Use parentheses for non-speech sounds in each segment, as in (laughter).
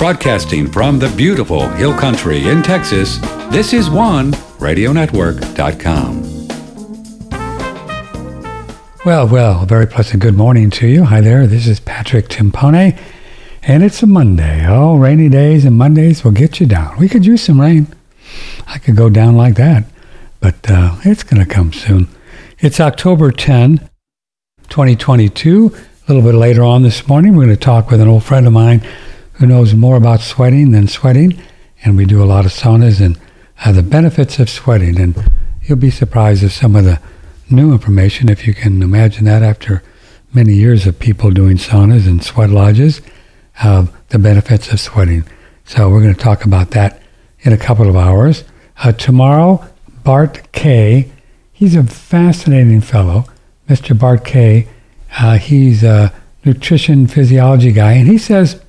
Broadcasting from the beautiful Hill Country in Texas, this is one radionetwork.com. Well, well, very pleasant good morning to you. Hi there, this is Patrick Timpone, and it's a Monday. Oh, rainy days and Mondays will get you down. We could use some rain. I could go down like that, but uh, it's going to come soon. It's October 10, 2022. A little bit later on this morning, we're going to talk with an old friend of mine who knows more about sweating than sweating, and we do a lot of saunas and uh, the benefits of sweating. And you'll be surprised at some of the new information, if you can imagine that after many years of people doing saunas and sweat lodges, uh, the benefits of sweating. So we're going to talk about that in a couple of hours. Uh, tomorrow, Bart Kay, he's a fascinating fellow, Mr. Bart Kay. Uh, he's a nutrition physiology guy, and he says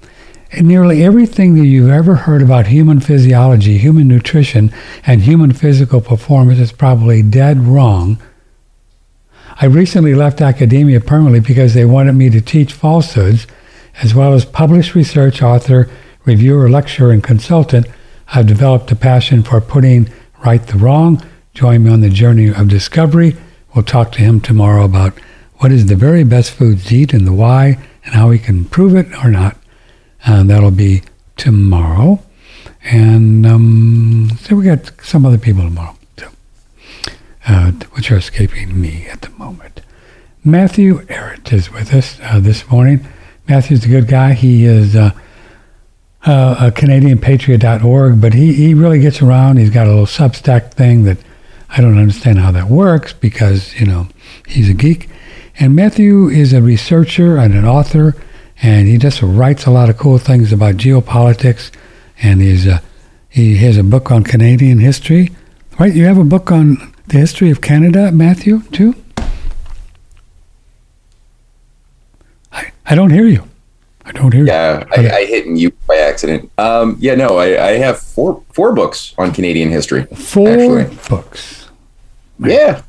nearly everything that you've ever heard about human physiology, human nutrition, and human physical performance is probably dead wrong. I recently left academia permanently because they wanted me to teach falsehoods, as well as published research, author, reviewer, lecturer, and consultant. I've developed a passion for putting right the wrong. Join me on the journey of discovery. We'll talk to him tomorrow about what is the very best foods to eat and the why, and how we can prove it or not. And that'll be tomorrow. And um, so we got some other people tomorrow, too, uh, which are escaping me at the moment. Matthew Ehret is with us uh, this morning. Matthew's a good guy. He is uh, uh, a CanadianPatriot.org, but he, he really gets around. He's got a little Substack thing that I don't understand how that works because, you know, he's a geek. And Matthew is a researcher and an author and he just writes a lot of cool things about geopolitics. And he's a, he has a book on Canadian history. Right? You have a book on the history of Canada, Matthew, too? I, I don't hear you. I don't hear yeah, you. Yeah, I, I, hit mute by accident. Um, yeah, no, I, I have four four books on Canadian history. Four actually. books. Yeah.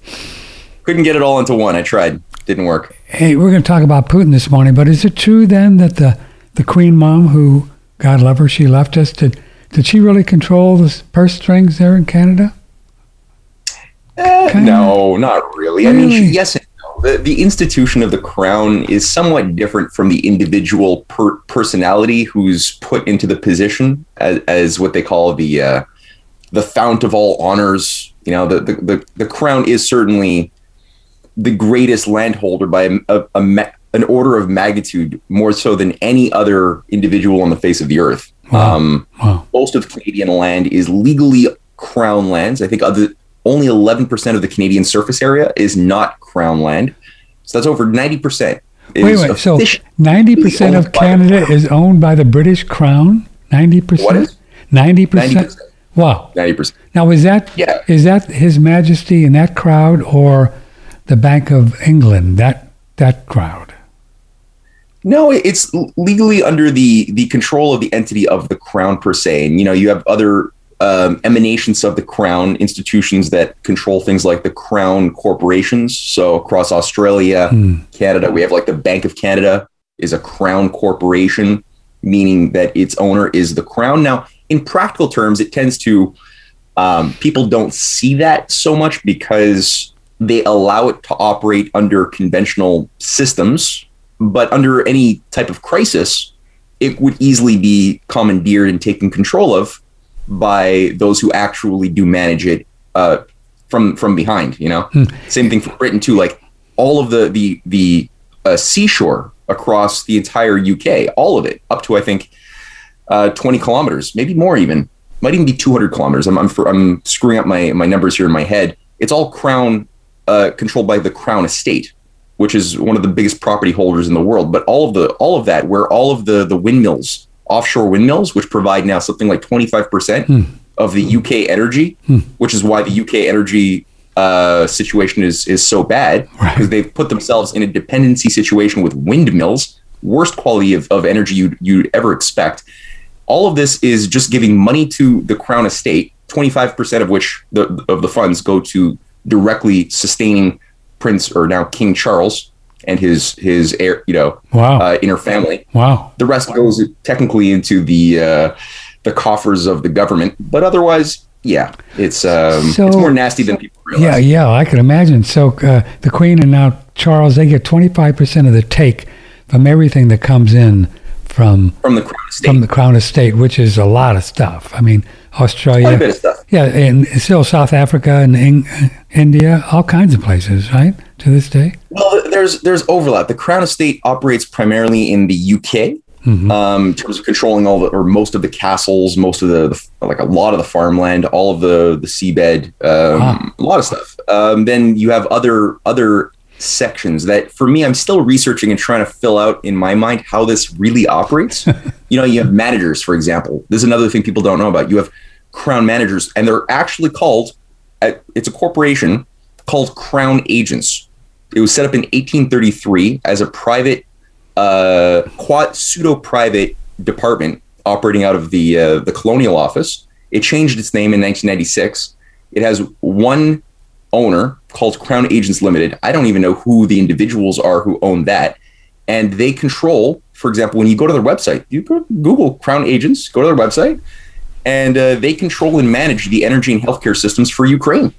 Couldn't get it all into one. I tried. Didn't work. Hey, we're going to talk about Putin this morning, but is it true then that the, the Queen Mom, who, God love her, she left us, did, did she really control the purse strings there in Canada? Uh, no, not really. really. I mean, she, yes and no. The, the institution of the crown is somewhat different from the individual per- personality who's put into the position as, as what they call the uh, the fount of all honors. You know, the, the, the, the crown is certainly the greatest landholder by a, a, a an order of magnitude more so than any other individual on the face of the earth. Wow. Um, wow. Most of Canadian land is legally crown lands. I think other, only 11% of the Canadian surface area is not crown land. So that's over 90%. Wait, wait. So 90% of Canada is owned by the British crown? 90%? What is? 90%? 90%. Wow. 90%. Now, is that, yeah. is that His Majesty in that crowd or the Bank of England, that that crowd? No, it's legally under the the control of the entity of the crown per se, and you know you have other um, emanations of the crown institutions that control things like the crown corporations. So across Australia, hmm. Canada, we have like the Bank of Canada is a crown corporation, meaning that its owner is the crown. Now, in practical terms, it tends to um, people don't see that so much because they allow it to operate under conventional systems, but under any type of crisis, it would easily be commandeered and taken control of by those who actually do manage it uh, from from behind. You know, hmm. same thing for Britain too. Like all of the the the uh, seashore across the entire UK, all of it, up to I think uh, 20 kilometers, maybe more even, might even be 200 kilometers. I'm I'm, for, I'm screwing up my my numbers here in my head. It's all crown uh, controlled by the Crown Estate, which is one of the biggest property holders in the world. But all of the all of that, where all of the the windmills, offshore windmills, which provide now something like twenty five percent hmm. of the UK energy, hmm. which is why the UK energy uh, situation is is so bad because right. they've put themselves in a dependency situation with windmills, worst quality of, of energy you'd, you'd ever expect. All of this is just giving money to the Crown Estate, 25% of which the, of the funds go to directly sustaining Prince or now King Charles and his his heir, you know, Wow. uh, inner family. wow. The rest goes technically into the uh, the coffers of the government, but otherwise, yeah, it's um, So- it's more nasty than people realize. Yeah, yeah, I can imagine. So uh, the Queen and now Charles, they get 25% of the take from everything that comes in from From the crown estate, from the Crown Estate, which is a lot of stuff. I mean, Australia, quite a bit of stuff. yeah, and still South Africa and in, India, all kinds of places, right? To this day. Well, there's there's overlap. The Crown Estate operates primarily in the UK, um, in terms of controlling all the or most of the castles, most of the, the like a lot of the farmland, all of the the seabed, um, Wow. a lot of stuff. Um, then you have other other sections that for me I'm still researching and trying to fill out in my mind how this really operates. (laughs) you know, you have managers, for example. This is another thing people don't know about. You have crown managers, and they're actually called. uh, It's a corporation called Crown Agents. It was set up in 1833 as a private, uh, quad pseudo private department operating out of the uh, the colonial office. It changed its name in 1996. It has one owner called Crown Agents Limited. I don't even know who the individuals are who own that, and they control. For example, when you go to their website, you go Google Crown Agents, go to their website, and uh, they control and manage the energy and healthcare systems for Ukraine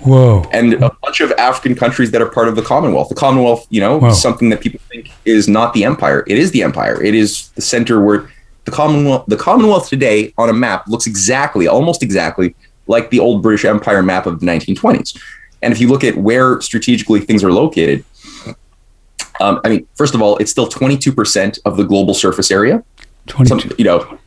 Whoa. and a bunch of African countries that are part of the Commonwealth. The Commonwealth, you know, is something that people think is not the empire. It is the empire. It is the center where the Commonwealth, the Commonwealth today on a map looks exactly, almost exactly like the old British Empire map of the 1920s. And if you look at where strategically things are located, um, I mean, first of all, it's still 22% of the global surface area. Some, you know,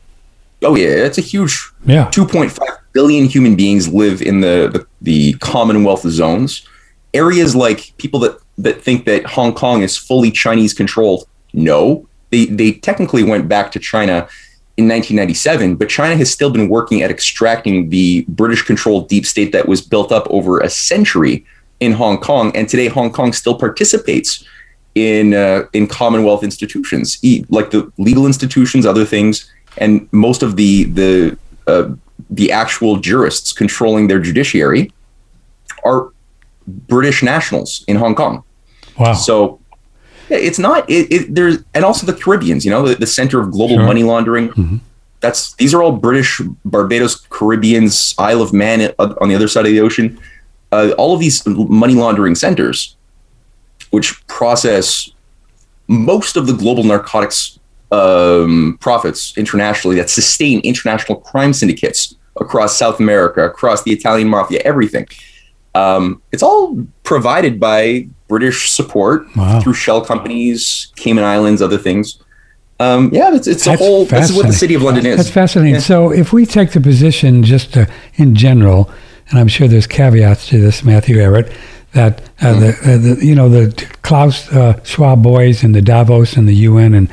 oh yeah, it's a huge Yeah. 2.5 billion human beings live in the, the, the Commonwealth zones. Areas like people that, that think that Hong Kong is fully Chinese controlled, no. They, they technically went back to China in 1997, but China has still been working at extracting the British controlled deep state that was built up over a century in Hong Kong. And today, Hong Kong still participates in uh, in Commonwealth institutions, like the legal institutions, other things, and most of the the uh, the actual jurists controlling their judiciary are British nationals in Hong Kong. Wow. So it's not it, it there's and also the Caribbeans, you know, the, the center of global Sure. money laundering. That's these are all British, Barbados, Caribbeans, Isle of Man uh, on the other side of the ocean. Uh, all of these money laundering centers, which process most of the global narcotics um, profits internationally, that sustain international crime syndicates across South America, across the Italian mafia, everything. Um, it's all provided by British support Wow. through shell companies, Cayman Islands, other things. Um, yeah, it's, it's a That's whole. This is what the city of London is. That's fascinating. Yeah. So, if we take the position just uh, in general, and I'm sure there's caveats to this, Matthew Ehret, that uh, the, uh, the you know the Klaus uh, Schwab boys and the Davos and the UN and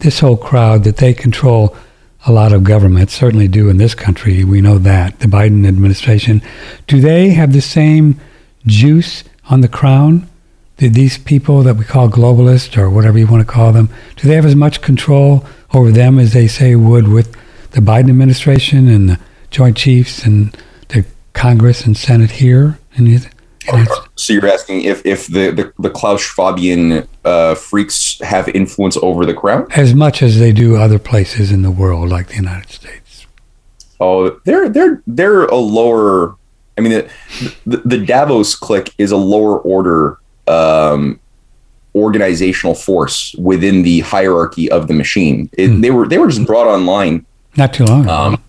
this whole crowd that they control a lot of governments certainly do in this country. We know that the Biden administration. Do they have the same juice on the crown? Did these people that we call globalists or whatever you want to call them, do they have as much control over them as they say would with the Biden administration and the Joint Chiefs and the Congress and Senate here? States? (laughs) So you're asking if if the the, the Klaus Schwabian uh, freaks have influence over the crown? As much as they do other places in the world, like the United States. Oh, they're they're they're a lower. I mean, the the, the Davos clique is a lower order um, organizational force within the hierarchy of the machine. It, They were they were just brought online Not too long ago. um,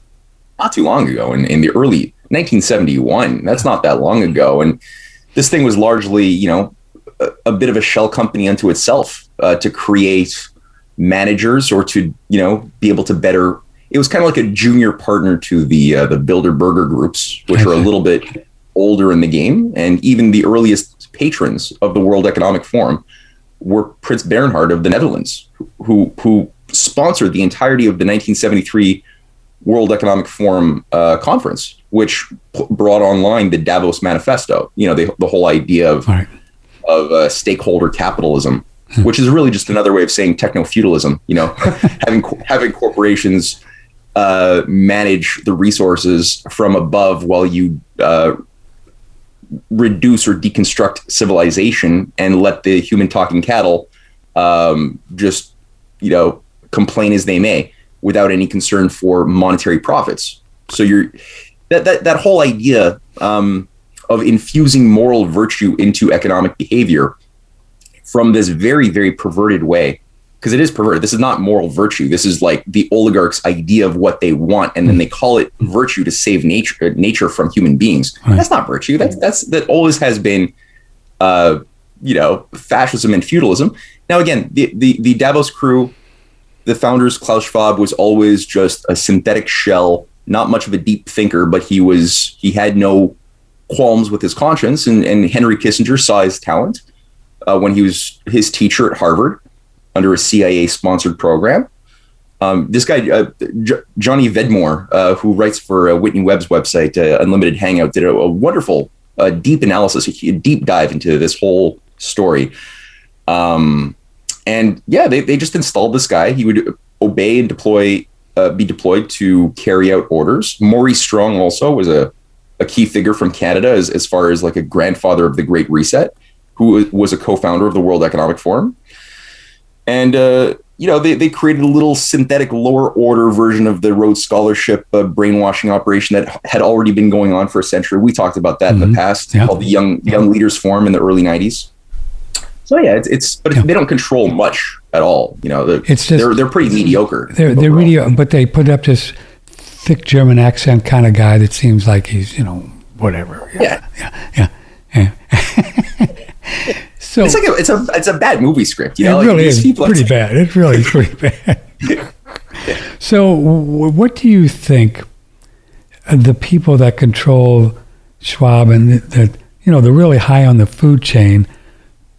not too long ago in, in the early 1971 that's not that long ago and this thing was largely you know a, a bit of a shell company unto itself uh, to create managers or to you know be able to better it was kind of like a junior partner to the uh, the Bilderberger groups which are a little bit older in the game. And even the earliest patrons of the World Economic Forum were Prince Bernhard of the Netherlands who who sponsored the entirety of the 1973 World Economic Forum uh, conference, which p- brought online the Davos Manifesto. You know, the, the whole idea of Right. of uh, stakeholder capitalism, which is really just another way of saying techno feudalism. You know, (laughs) having having corporations uh, manage the resources from above while you uh, reduce or deconstruct civilization and let the human talking cattle um, just you know complain as they may without any concern for monetary profits. So you're that that that whole idea um, of infusing moral virtue into economic behavior from this very very perverted way because it is perverted. This is not moral virtue. This is like the oligarchs' idea of what they want, and then they call it virtue to save nature nature from human beings. Right. That's not virtue. That's that's that always has been, uh, you know, fascism and feudalism. Now again, the the, the Davos crew, the founders Klaus Schwab was always just a synthetic shell, not much of a deep thinker, but he was he had no qualms with his conscience, and and Henry Kissinger saw his talent uh, when he was his teacher at Harvard under a CIA sponsored program. Um, this guy, uh, J- Johnny Vedmore, uh, who writes for uh, Whitney Webb's website, uh, Unlimited Hangout, did a, a wonderful, uh, deep analysis, a deep dive into this whole story. Um, and yeah, they, they just installed this guy. He would obey and deploy, uh, be deployed to carry out orders. Maurice Strong also was a, a key figure from Canada as, as far as like a grandfather of the Great Reset, who was a co founder of the World Economic Forum and uh, you know they, they created a little synthetic lower order version of the Rhodes Scholarship uh, brainwashing operation that had already been going on for a century. We talked about that mm-hmm. in the mm-hmm. past, yeah. called the Young Young Leaders Forum in the early '90s. So yeah, it's, it's but yeah. they don't control much at all. You know, it's just they're they're pretty mediocre. They're they're really, but they put up this thick German accent kind of guy that seems like he's you know whatever. Yeah, yeah, yeah. yeah. (laughs) So it's like a, it's a it's a bad movie script. You know? It really like, is pretty like, bad. It really is pretty bad. (laughs) So, what do you think the people that control Schwab and that you know they're really high on the food chain?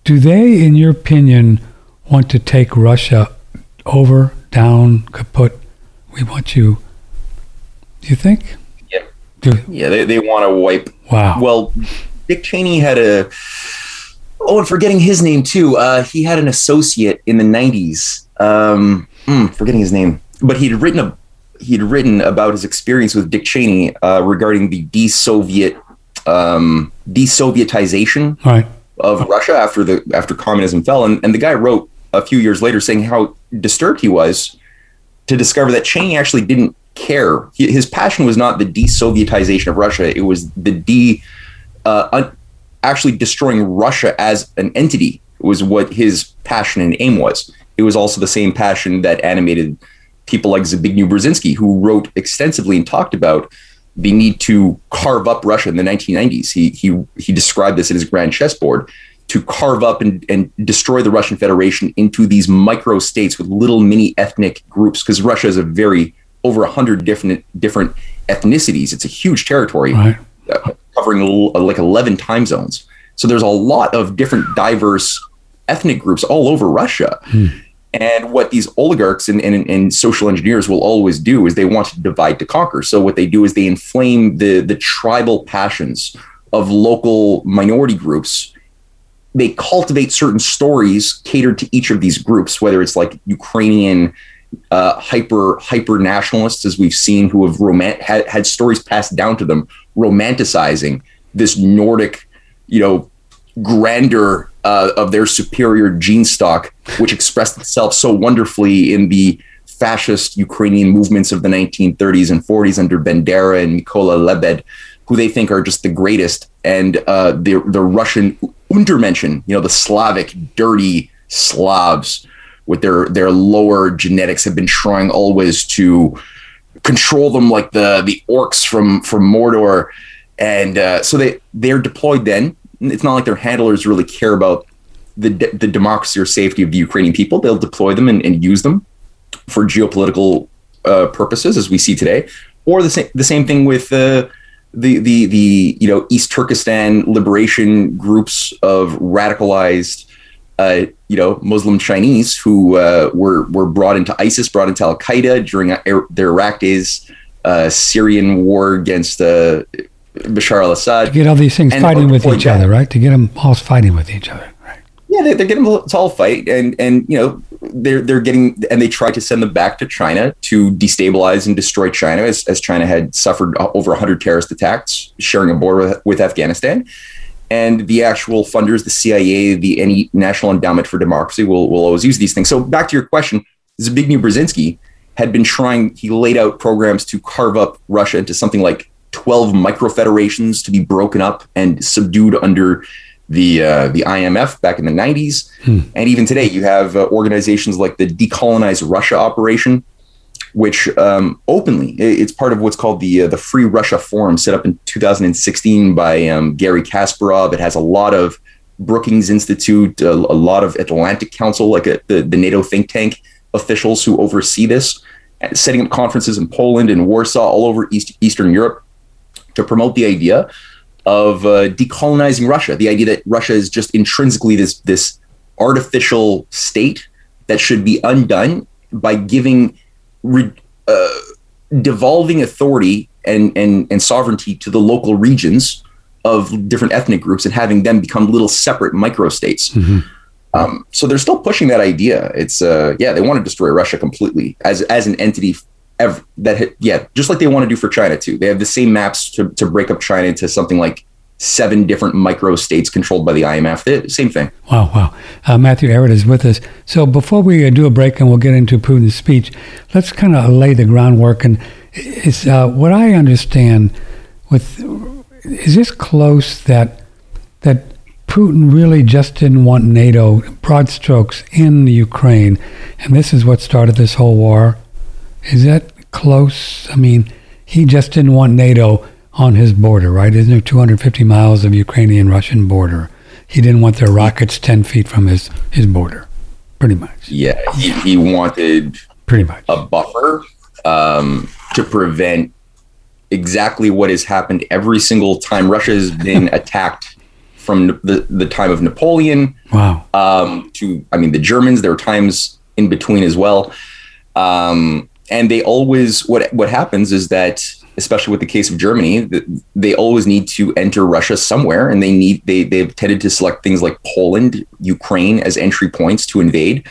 Do they, in your opinion, want to take Russia over, down, kaput? We want you. Do you think? Yeah. Do, yeah, they, they want to wipe. Wow. Well, Dick Cheney had a Oh, and forgetting his name too. Uh, he had an associate in the '90s. Um, mm, forgetting his name, but he'd written a he'd written about his experience with Dick Cheney uh, regarding the de-Soviet um, de-Sovietization right. Of Russia after the after communism fell, and, and the guy wrote a few years later saying how disturbed he was to discover that Cheney actually didn't care. He, his passion was not the de-Sovietization of Russia; it was the de uh, un- actually destroying Russia as an entity was what his passion and aim was. It was also the same passion that animated people like Zbigniew Brzezinski, who wrote extensively and talked about the need to carve up Russia in the 1990s. He he he described this in his grand chessboard to carve up and, and destroy the Russian Federation into these micro states with little mini ethnic groups, because Russia is a very over a hundred different different ethnicities. It's a huge territory. Right. Uh, covering like 11 time zones. So there's a lot of different diverse ethnic groups all over Russia. Hmm. And what these oligarchs and, and, and, social engineers will always do is they want to divide to conquer. So what they do is they inflame the, the tribal passions of local minority groups. They cultivate certain stories catered to each of these groups, whether it's like Ukrainian uh, hyper hyper nationalists, as we've seen, who have romant- had, had stories passed down to them, romanticizing this Nordic, you know, grandeur uh, of their superior gene stock, which expressed itself so wonderfully in the fascist Ukrainian movements of the 1930s and 40s under Bandera and Mykola Lebed, who they think are just the greatest, and uh, the the Russian Untermenschen, you know, the Slavic dirty Slavs with their their lower genetics have been trying always to control them like the the orcs from from Mordor, and uh, so they they're deployed. Then it's not like their handlers really care about the the democracy or safety of the Ukrainian people. They'll deploy them and, and use them for geopolitical uh, purposes, as we see today, or the same the same thing with. Uh, the the the you know East Turkestan liberation groups of radicalized uh, you know, Muslim Chinese who uh, were were brought into ISIS, brought into Al Qaeda during their Iraq days, uh, Syrian war against uh, Bashar al-Assad. To get all these things and fighting with each other, right? To get them all fighting with each other, right? Yeah, they, are getting to all fight, and and you know, they're they're getting and they tried to send them back to China to destabilize and destroy China as, as China had suffered uh, over 100 terrorist attacks sharing a border with, with Afghanistan and the actual funders the CIA the any National Endowment for Democracy will will always use these things so back to your question Zbigniew Brzezinski had been trying he laid out programs to carve up Russia into something like 12 microfederations to be broken up and subdued under the uh, the IMF back in the 90s, hmm. and even today you have uh, organizations like the Decolonize Russia Operation, which um, openly it's part of what's called the uh, the Free Russia Forum, set up in 2016 by um, Garry Kasparov. It has a lot of Brookings Institute, a, a lot of Atlantic Council, like a, uh, the the NATO think tank officials who oversee this, setting up conferences in Poland and Warsaw, all over East, Eastern Europe, to promote the idea of uh, decolonizing Russia. The idea that Russia is just intrinsically this this artificial state that should be undone by giving re, uh, devolving authority and, and and sovereignty to the local regions of different ethnic groups and having them become little separate microstates. Mm-hmm. Um, so they're still pushing that idea. It's uh, yeah, they want to destroy Russia completely as as an entity ever, that yeah, just like they want to do for China too. They have the same maps to to break up China into something like seven different micro states controlled by the IMF. The same thing. Wow, wow. Uh, Matthew Ehret is with us. So before we uh, do a break and we'll get into Putin's speech, let's kind of lay the groundwork. And it's uh, what I understand with is this close that that Putin really just didn't want NATO broad strokes in the Ukraine, and this is what started this whole war. Is that close? I mean, he just didn't want NATO on his border, right? Isn't there 250 miles of Ukrainian-Russian border? He didn't want their rockets 10 feet from his, his border, pretty much. Yeah, he, he wanted pretty much a buffer um, to prevent exactly what has happened every single time Russia has been (laughs) attacked from the, the time of Napoleon. Wow. Um, to, I mean, the Germans, there were times in between as well. Um, and they always what what happens is that especially with the case of Germany, they always need to enter Russia somewhere, and they need they they've tended to select things like Poland, Ukraine as entry points to invade.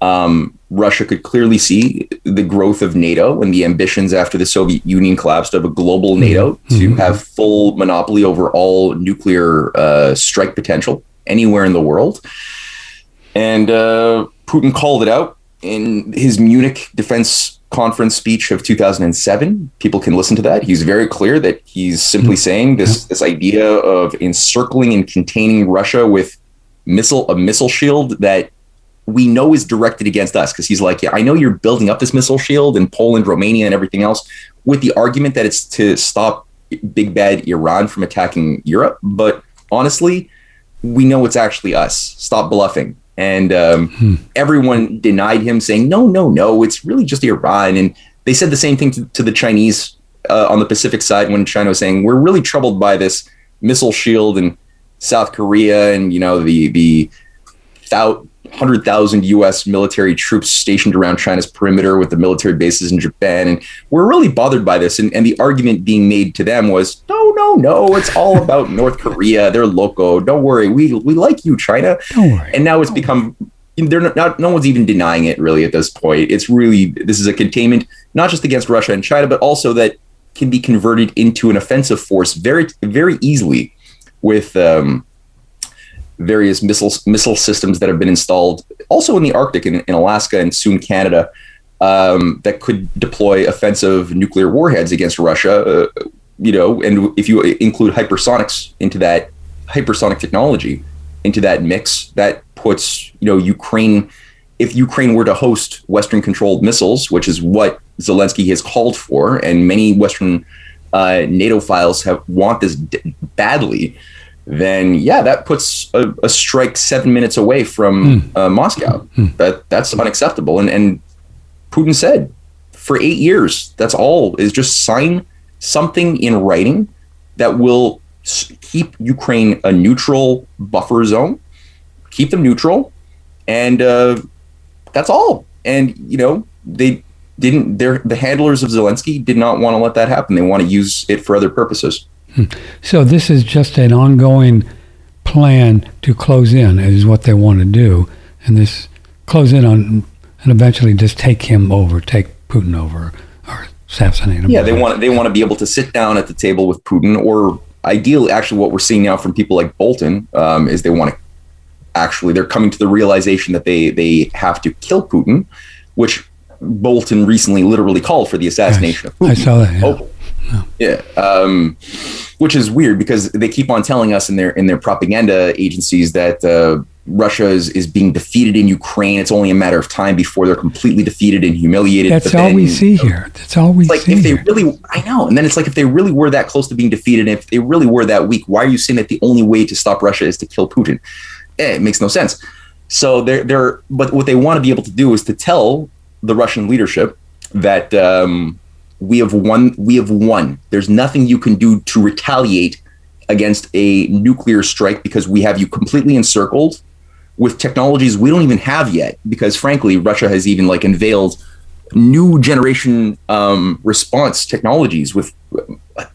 Um, Russia could clearly see the growth of NATO and the ambitions after the Soviet Union collapsed of a global mm-hmm. NATO mm-hmm. to have full monopoly over all nuclear uh, strike potential anywhere in the world. And uh, Putin called it out in his Munich defense conference speech of 2007. People can listen to that. He's very clear that he's simply mm-hmm. saying this this idea of encircling and containing Russia with missile a missile shield that we know is directed against us because he's like, yeah, I know you're building up this missile shield in Poland, Romania, and everything else with the argument that it's to stop big bad Iran from attacking Europe, but honestly, we know it's actually us. Stop bluffing. And um, hmm. everyone denied him, saying, no, no, no, it's really just Iran. And they said the same thing to, to the Chinese uh, on the Pacific side when China was saying, we're really troubled by this missile shield in South Korea and, you know, the, the, 100,000 US military troops stationed around China's perimeter with the military bases in Japan. And we're really bothered by this. And, and the argument being made to them was no, no, no, it's all about (laughs) North Korea. They're loco. Don't worry. We, we like you, China. Don't worry. And now it's become. They're not, not, no one's even denying it really at this point. It's really, this is a containment, not just against Russia and China, but also that can be converted into an offensive force very, very easily with, um, various missile missile systems that have been installed also in the Arctic in, in Alaska and soon Canada um, that could deploy offensive nuclear warheads against Russia. Uh, you know, and if you include hypersonics into that hypersonic technology into that mix, that puts you know Ukraine. If Ukraine were to host Western-controlled missiles, which is what Zelensky has called for, and many Western uh, NATO files have want this d- badly, then yeah, that puts a, a strike seven minutes away from mm. uh, Moscow. Mm. That that's unacceptable. And and Putin said for eight years, that's all is just sign something in writing that will keep Ukraine a neutral buffer zone, keep them neutral, and uh, that's all. And you know they didn't. They're the handlers of Zelensky did not want to let that happen. They want to use it for other purposes. So this is just an ongoing plan to close in, is what they want to do, and this close in on and eventually just take him over, take Putin over, or assassinate him. Yeah, they want they want to be able to sit down at the table with Putin, or ideally, actually, what we're seeing now from people like Bolton um, is they want to actually they're coming to the realization that they they have to kill Putin, which Bolton recently literally called for the assassination yes, of Putin. I saw that. Yeah. Oh, yeah. Um, which is weird because they keep on telling us in their in their propaganda agencies that uh, Russia is, is being defeated in Ukraine. It's only a matter of time before they're completely defeated and humiliated. That's all we see here. That's all we like see. If they here. really, I know. And then it's like if they really were that close to being defeated, and if they really were that weak, why are you saying that the only way to stop Russia is to kill Putin? Eh, it makes no sense. So they're they're but what they want to be able to do is to tell the Russian leadership that um, we have won. We have won. There's nothing you can do to retaliate against a nuclear strike because we have you completely encircled with technologies we don't even have yet. Because frankly, Russia has even like unveiled new generation um, response technologies with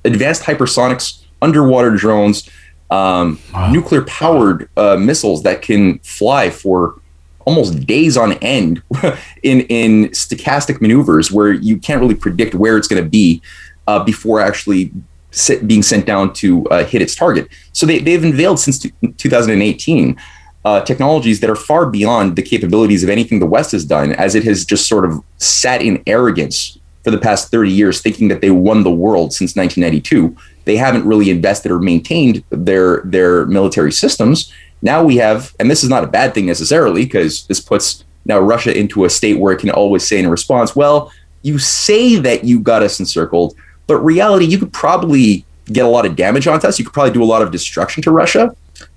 advanced hypersonics, underwater drones, um, wow. nuclear powered uh, missiles that can fly for almost days on end (laughs) in in stochastic maneuvers where you can't really predict where it's going to be uh, before actually sit, being sent down to uh, hit its target. So they, they've unveiled since t- 2018 uh, technologies that are far beyond the capabilities of anything the West has done, as it has just sort of sat in arrogance for the past 30 years, thinking that they won the world since 1992. They haven't really invested or maintained their their military systems now we have, and this is not a bad thing necessarily, because this puts now Russia into a state where it can always say in response, well, you say that you got us encircled, but reality, you could probably get a lot of damage onto us. You could probably do a lot of destruction to Russia.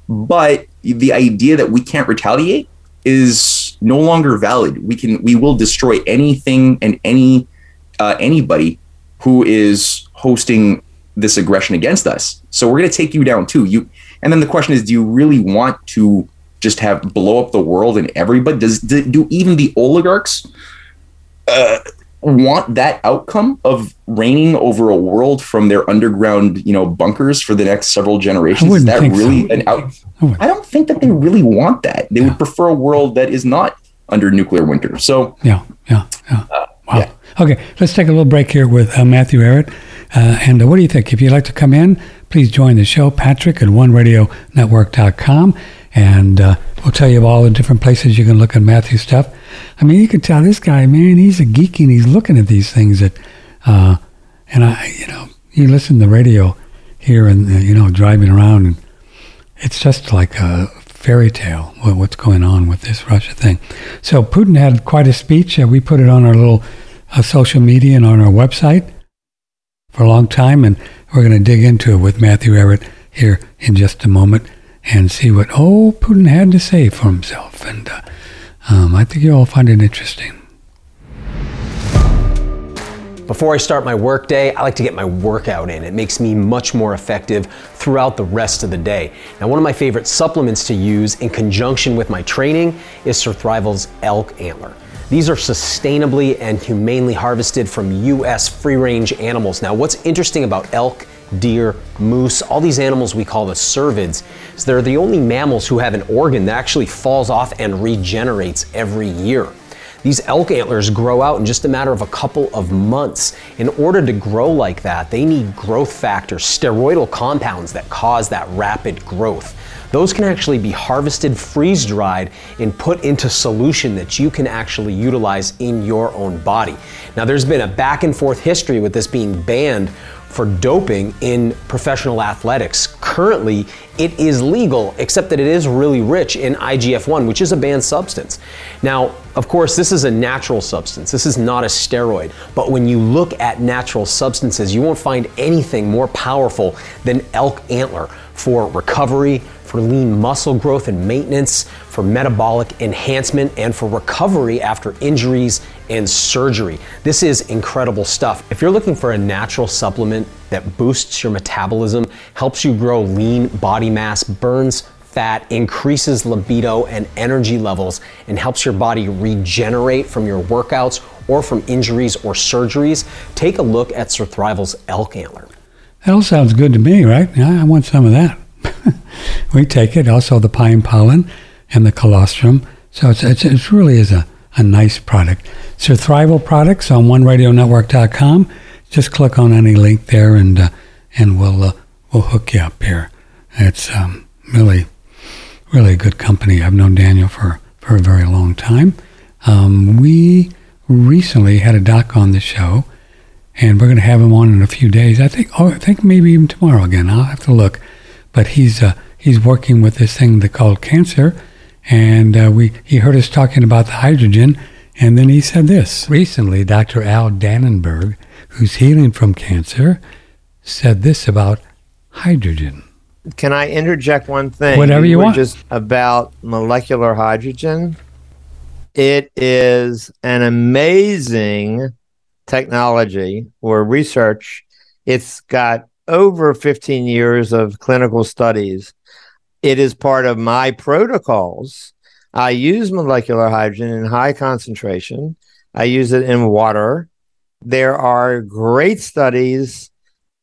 But the idea that we can't retaliate is no longer valid. We can, we will destroy anything and any uh, anybody who is hosting this aggression against us. So we're going to take you down too. You and then the question is, do you really want to just have blow up the world and everybody? Does do even the oligarchs uh, want that outcome of reigning over a world from their underground, you know, bunkers for the next several generations? Is that really so. an out? I, I, don't think that they really want that. They yeah. would prefer a world that is not under nuclear winter. So yeah, yeah, yeah. Uh, wow. Yeah. Okay, let's take a little break here with uh, Matthew Ehret. Uh, and uh, what do you think? If you'd like to come in, please join the show, Patrick at OneRadioNetwork.com. And uh, we'll tell you all the different places you can look at Matthew's stuff. I mean, you can tell this guy, man, he's a geek and he's looking at these things that, uh, and I, you know, you listen to the radio here and, uh, you know, driving around and it's just like a fairy tale what's going on with this Russia thing. So Putin had quite a speech. Uh, we put it on our little uh, social media and on our website for a long time, and we're going to dig into it with Matthew Ehret here in just a moment and see what old Putin had to say for himself. And uh, um, I think you'll all find it interesting. Before I start my workday, I like to get my workout in. It makes me much more effective throughout the rest of the day. Now, one of my favorite supplements to use in conjunction with my training is Surthrival's Elk Antler. These are sustainably and humanely harvested from US free range animals. Now, what's interesting about elk, deer, moose, all these animals we call the cervids, is they're the only mammals who have an organ that actually falls off and regenerates every year. These elk antlers grow out in just a matter of a couple of months. In order to grow like that, they need growth factors, steroidal compounds that cause that rapid growth. Those can actually be harvested, freeze dried, and put into solution that you can actually utilize in your own body. Now, there's been a back and forth history with this being banned for doping in professional athletics. Currently, it is legal, except that it is really rich in IGF 1, which is a banned substance. Now, of course, this is a natural substance. This is not a steroid. But when you look at natural substances, you won't find anything more powerful than elk antler for recovery, for lean muscle growth and maintenance, for metabolic enhancement, and for recovery after injuries and surgery. This is incredible stuff. If you're looking for a natural supplement that boosts your metabolism, helps you grow lean body mass, burns fat, increases libido and energy levels, and helps your body regenerate from your workouts or from injuries or surgeries, take a look at Surthrival's elk antler. That all sounds good to me, right? I want some of that. (laughs) we take it, also the pine pollen and the colostrum. So it's, it's, it really is a, a nice product. Surthrival products on OneRadioNetwork.com. Just click on any link there, and uh, and we'll uh, we'll hook you up here. It's um, really really a good company. I've known Daniel for for a very long time. Um, we recently had a doc on the show, and we're going to have him on in a few days. I think oh, I think maybe even tomorrow again. I'll have to look, but he's uh, he's working with this thing they called cancer, and uh, we he heard us talking about the hydrogen, and then he said this recently. Dr. Al Danenberg, who's healing from cancer, said this about hydrogen. Can I interject one thing? Whatever you were want. Just about molecular hydrogen. It is an amazing technology or research. It's got over 15 years of clinical studies. It is part of my protocols. I use molecular hydrogen in high concentration. I use it in water. There are great studies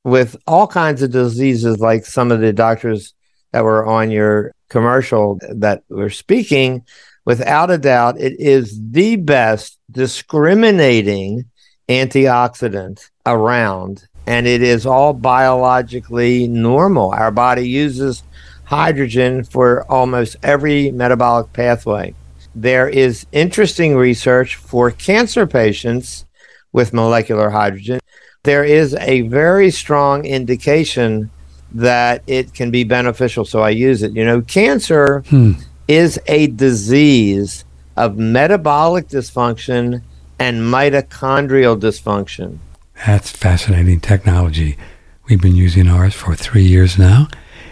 with all kinds of diseases, like some of the doctors that were on your commercial that were speaking. Without a doubt, it is the best discriminating antioxidant around, and it is all biologically normal. Our body uses hydrogen for almost every metabolic pathway. There is interesting research for cancer patients with molecular hydrogen. There is a very strong indication that it can be beneficial, so I use it. You know, cancer Hmm. is a disease of metabolic dysfunction and mitochondrial dysfunction. That's fascinating technology. We've been using ours for three years now.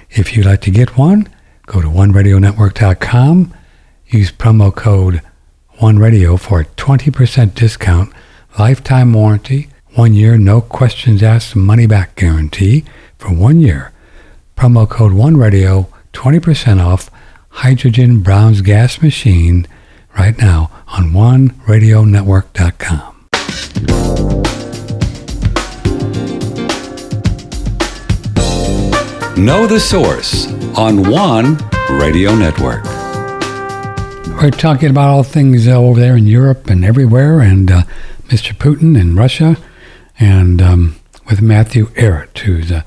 If you'd like to get one, go to oneradionetwork.com, use promo code OneRadio for a 20% discount, lifetime warranty, one year, no questions asked, money back guarantee for one year. Promo code OneRadio, 20% off hydrogen Brown's gas machine right now on oneradionetwork.com. Know the source on One Radio Network. We're talking about all things uh, over there in Europe and everywhere, and uh, Mr. Putin in Russia, and um, with Matthew Ehret, who's the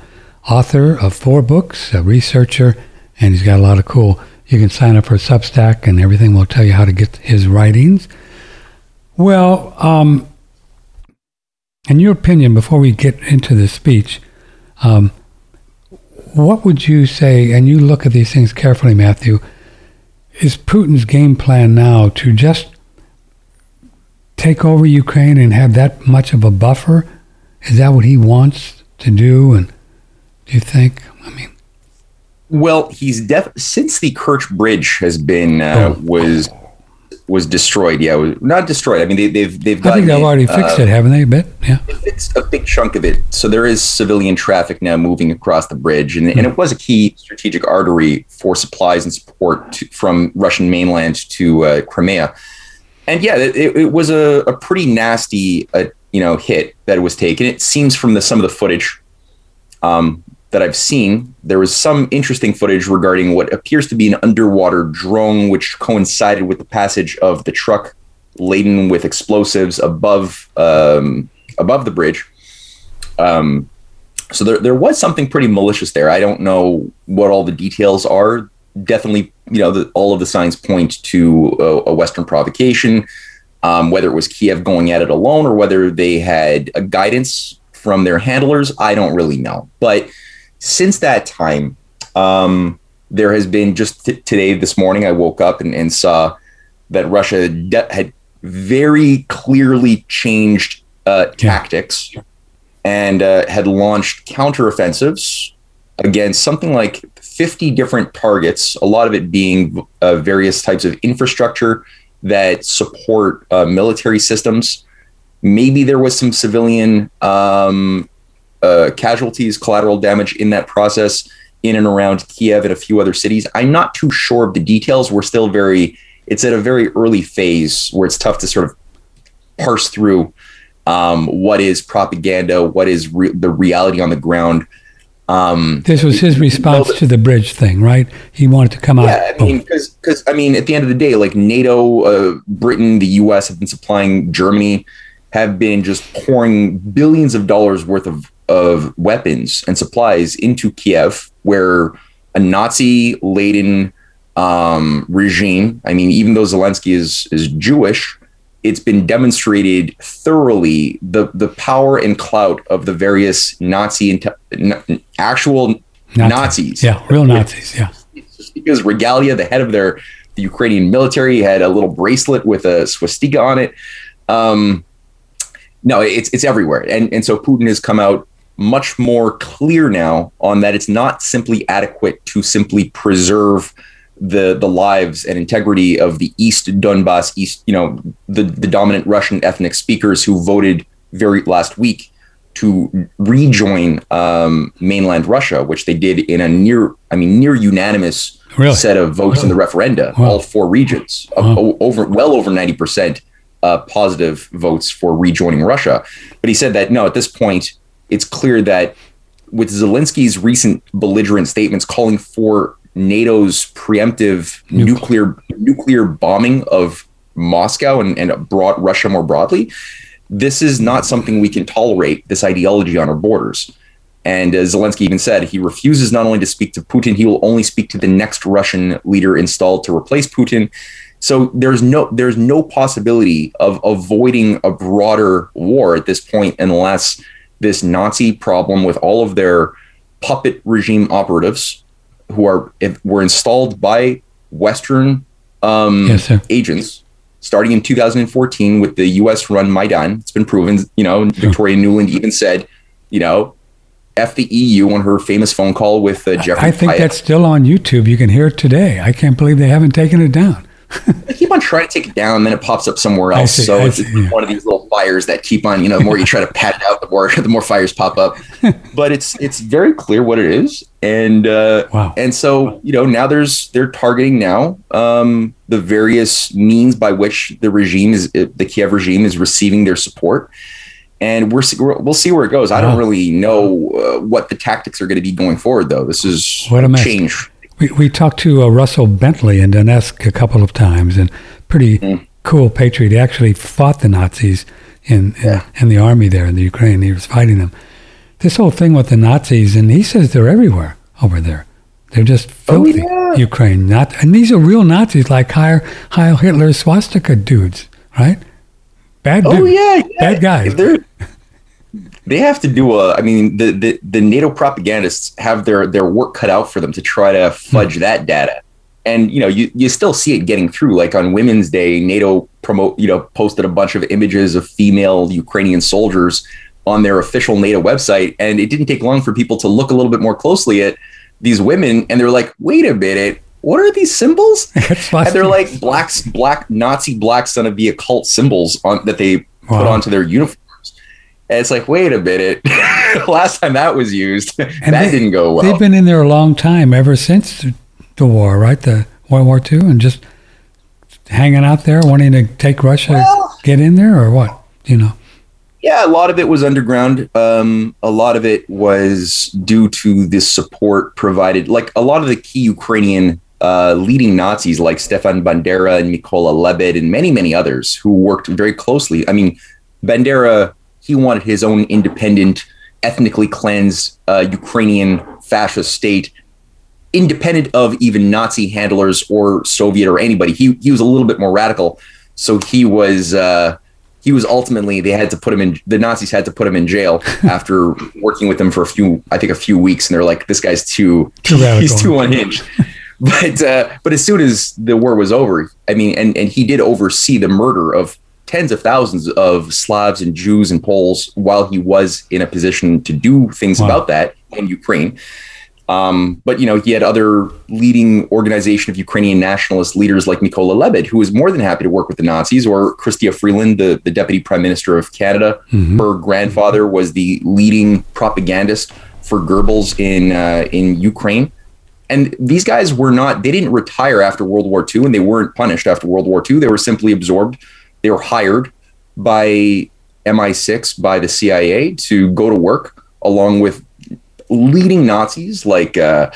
author of four books, a researcher, and he's got a lot of cool. You can sign up for Substack, and everything will tell you how to get his writings. Well, um, in your opinion, before we get into the speech, um, what would you say? And you look at these things carefully, Matthew is Putin's game plan now to just take over Ukraine and have that much of a buffer? Is that what he wants to do? And do you think? I mean, Well, he's def since the Kerch Bridge has been uh, Oh. was was destroyed. Yeah, was, not destroyed. I mean, they, they've they've I think they've already fixed it, haven't they? A bit, yeah. it's a big chunk of it. So there is civilian traffic now moving across the bridge, and, and it was a key strategic artery for supplies and support to, from Russian mainland to uh, Crimea. And yeah, it, it was a, a pretty nasty, uh, you know, hit that was taken. It seems from the some of the footage um, that I've seen, there was some interesting footage regarding what appears to be an underwater drone, which coincided with the passage of the truck laden with explosives above um, above the bridge. Um, so there, there was something pretty malicious there. I don't know what all the details are. Definitely, you know, the, all of the signs point to a, a Western provocation. Um, whether it was Kiev going at it alone or whether they had a guidance from their handlers, I don't really know. But since that time, um, there has been just t- today, this morning, I woke up and, and saw that Russia de- had very clearly changed uh, tactics and uh, had launched counteroffensives against something like 50 different targets, a lot of it being uh, various types of infrastructure that support uh, military systems. Maybe there was some civilian um, uh, casualties, collateral damage in that process in and around Kiev and a few other cities. I'm not too sure of the details. We're still very, it's at a very early phase where it's tough to sort of parse through um, what is propaganda, what is re- the reality on the ground. Um, This was his response to the bridge thing, right? He wanted to come out. yeah, I mean, because I mean, at the end of the day, like NATO, uh, Britain, the U.S. have been supplying Germany, have been just pouring billions of dollars worth of of weapons and supplies into Kiev, where a Nazi laden um, regime. I mean, even though Zelensky is is Jewish, it's been demonstrated thoroughly the the power and clout of the various Nazi inte- n- actual Nazis. Yeah, real Nazis. Yeah. Just because Regalia, the head of their the Ukrainian military, had a little bracelet with a swastika on it. Um, no, it's it's everywhere, and and so Putin has come out much more clear now on that it's not simply adequate to simply preserve the the lives and integrity of the East Donbass, East, you know, the the dominant Russian ethnic speakers who voted very last week to rejoin um, mainland Russia, which they did in a near, I mean, near unanimous Really? set of votes in the referenda, Wow. all four regions, uh, o- over well over ninety percent uh, positive votes for rejoining Russia. But he said that no, at this point, it's clear that with Zelensky's recent belligerent statements calling for NATO's preemptive nuclear nuclear bombing of Moscow and, and broad Russia more broadly, this is not something we can tolerate. This ideology on our borders. And as Zelensky even said, he refuses not only to speak to Putin, he will only speak to the next Russian leader installed to replace Putin. So there's no there's no possibility of avoiding a broader war at this point unless this Nazi problem with all of their puppet regime operatives who are were installed by Western um, Yes, agents starting in 2014 with the U.S. run Maidan. It's been proven. You know, Victoria Nuland even said, you know, F the EU on her famous phone call with uh, Geoffrey. I think Pyatt. that's still on YouTube. You can hear it today. I can't believe they haven't taken it down. I keep on trying to take it down, and then it pops up somewhere else. see, so it's yeah. one of these little fires that keep on. You know, the more you try to pat it out, the more (laughs) the more fires pop up. (laughs) but it's it's very clear what it is, and uh, Wow. and so you know now there's they're targeting now um, the various means by which the regime is the Kiev regime is receiving their support. And we're, we'll see where it goes. I don't really know uh, what the tactics are going to be going forward, though. This is What a mess. change. We, we talked to uh, Russell Bentley in Donetsk a couple of times, and pretty Mm. cool patriot. He actually fought the Nazis in, in, Yeah. in the army there in the Ukraine. He was fighting them. This whole thing with the Nazis, and he says they're everywhere over there. They're just Oh, filthy. yeah. Ukraine, not, and these are real Nazis like Heil, Heil Hitler swastika dudes, right? Bad dudes. Oh yeah, yeah. Bad guys. They're, they have to do a. I mean, the, the the NATO propagandists have their their work cut out for them to try to hmm. fudge that data. And you know, you you still see it getting through. Like on Women's Day, NATO promote you know posted a bunch of images of female Ukrainian soldiers on their official NATO website, and it didn't take long for people to look a little bit more closely at these women, and they're like, "Wait a minute." What are these symbols? (laughs) And they're like black black Nazi black son of the occult symbols on that they put onto their uniforms. And it's like, wait a minute. (laughs) Last time that was used, (laughs) that they- didn't go well. They've been in there a long time, ever since the- the war, right? The World War II, and just hanging out there, wanting to take Russia, Well- get in there, or what? You know, yeah, a lot of it was underground. Um, a lot of it was due to the support provided. Like a lot of the key Ukrainian uh, leading Nazis, like Stefan Bandera and Mikola Lebed, and many, many others who worked very closely. I mean, Bandera, he wanted his own independent, ethnically cleansed uh, Ukrainian fascist state independent of even Nazi handlers or Soviet or anybody. He he was a little bit more radical. So he was uh, he was ultimately they had to put him in the Nazis had to put him in jail (laughs) after working with him for a few I think a few weeks and they're like this guy's too, Too he's too unhinged. (laughs) but uh, but as soon as the war was over, I mean, and and he did oversee the murder of tens of thousands of Slavs and Jews and Poles while he was in a position to do things Wow. about that in Ukraine. Um, but you know, he had other leading organization of Ukrainian nationalist leaders like Mikola Lebed, who was more than happy to work with the Nazis, or Chrystia Freeland, the, the deputy prime minister of Canada. Her grandfather was the leading propagandist for Goebbels in uh, in Ukraine. And these guys were not, they didn't retire after World War II and they weren't punished after World War II. They were simply absorbed. They were hired by MI6, by the CIA to go to work along with leading Nazis like uh,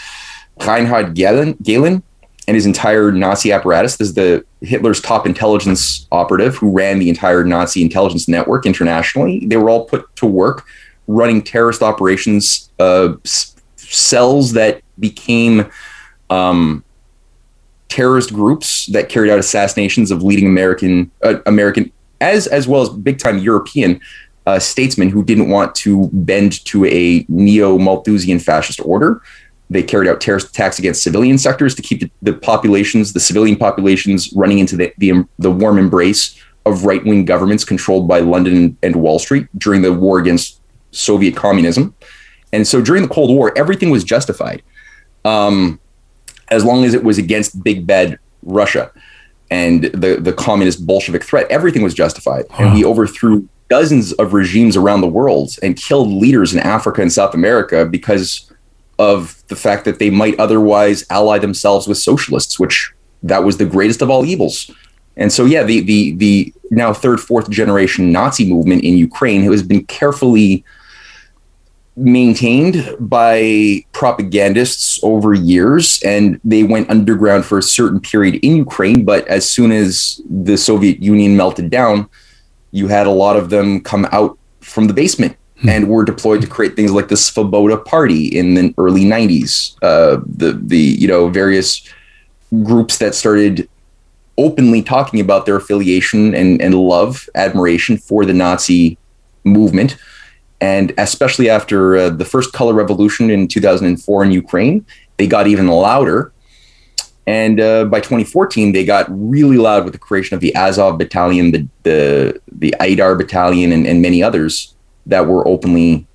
Reinhard Gehlen, and his entire Nazi apparatus. This is the Hitler's top intelligence operative who ran the entire Nazi intelligence network internationally. They were all put to work running terrorist operations, uh, cells that became um, terrorist groups that carried out assassinations of leading American uh, American as as well as big time European uh, statesmen who didn't want to bend to a neo Malthusian fascist order. They carried out terrorist attacks against civilian sectors to keep the, the populations, the civilian populations, running into the the, the warm embrace of right wing governments controlled by London and Wall Street during the war against Soviet communism. And so during the Cold War, everything was justified. Um, as long as it was against big bad Russia and the the communist Bolshevik threat, everything was justified. And we overthrew dozens of regimes around the world and killed leaders in Africa and South America because of the fact that they might otherwise ally themselves with socialists, which that was the greatest of all evils. And so, yeah, the the the now third, fourth generation Nazi movement in Ukraine who has been carefully maintained by propagandists over years and they went underground for a certain period in Ukraine but as soon as the Soviet Union melted down you had a lot of them come out from the basement and were deployed to create things like the Svoboda party in the early 90s uh, the the you know various groups that started openly talking about their affiliation and, and love admiration for the Nazi movement and especially after uh, the first color revolution in 2004 in Ukraine, they got even louder. And uh, by 2014, they got really loud with the creation of the Azov Battalion, the the, the Aidar Battalion, and, and many others that were openly,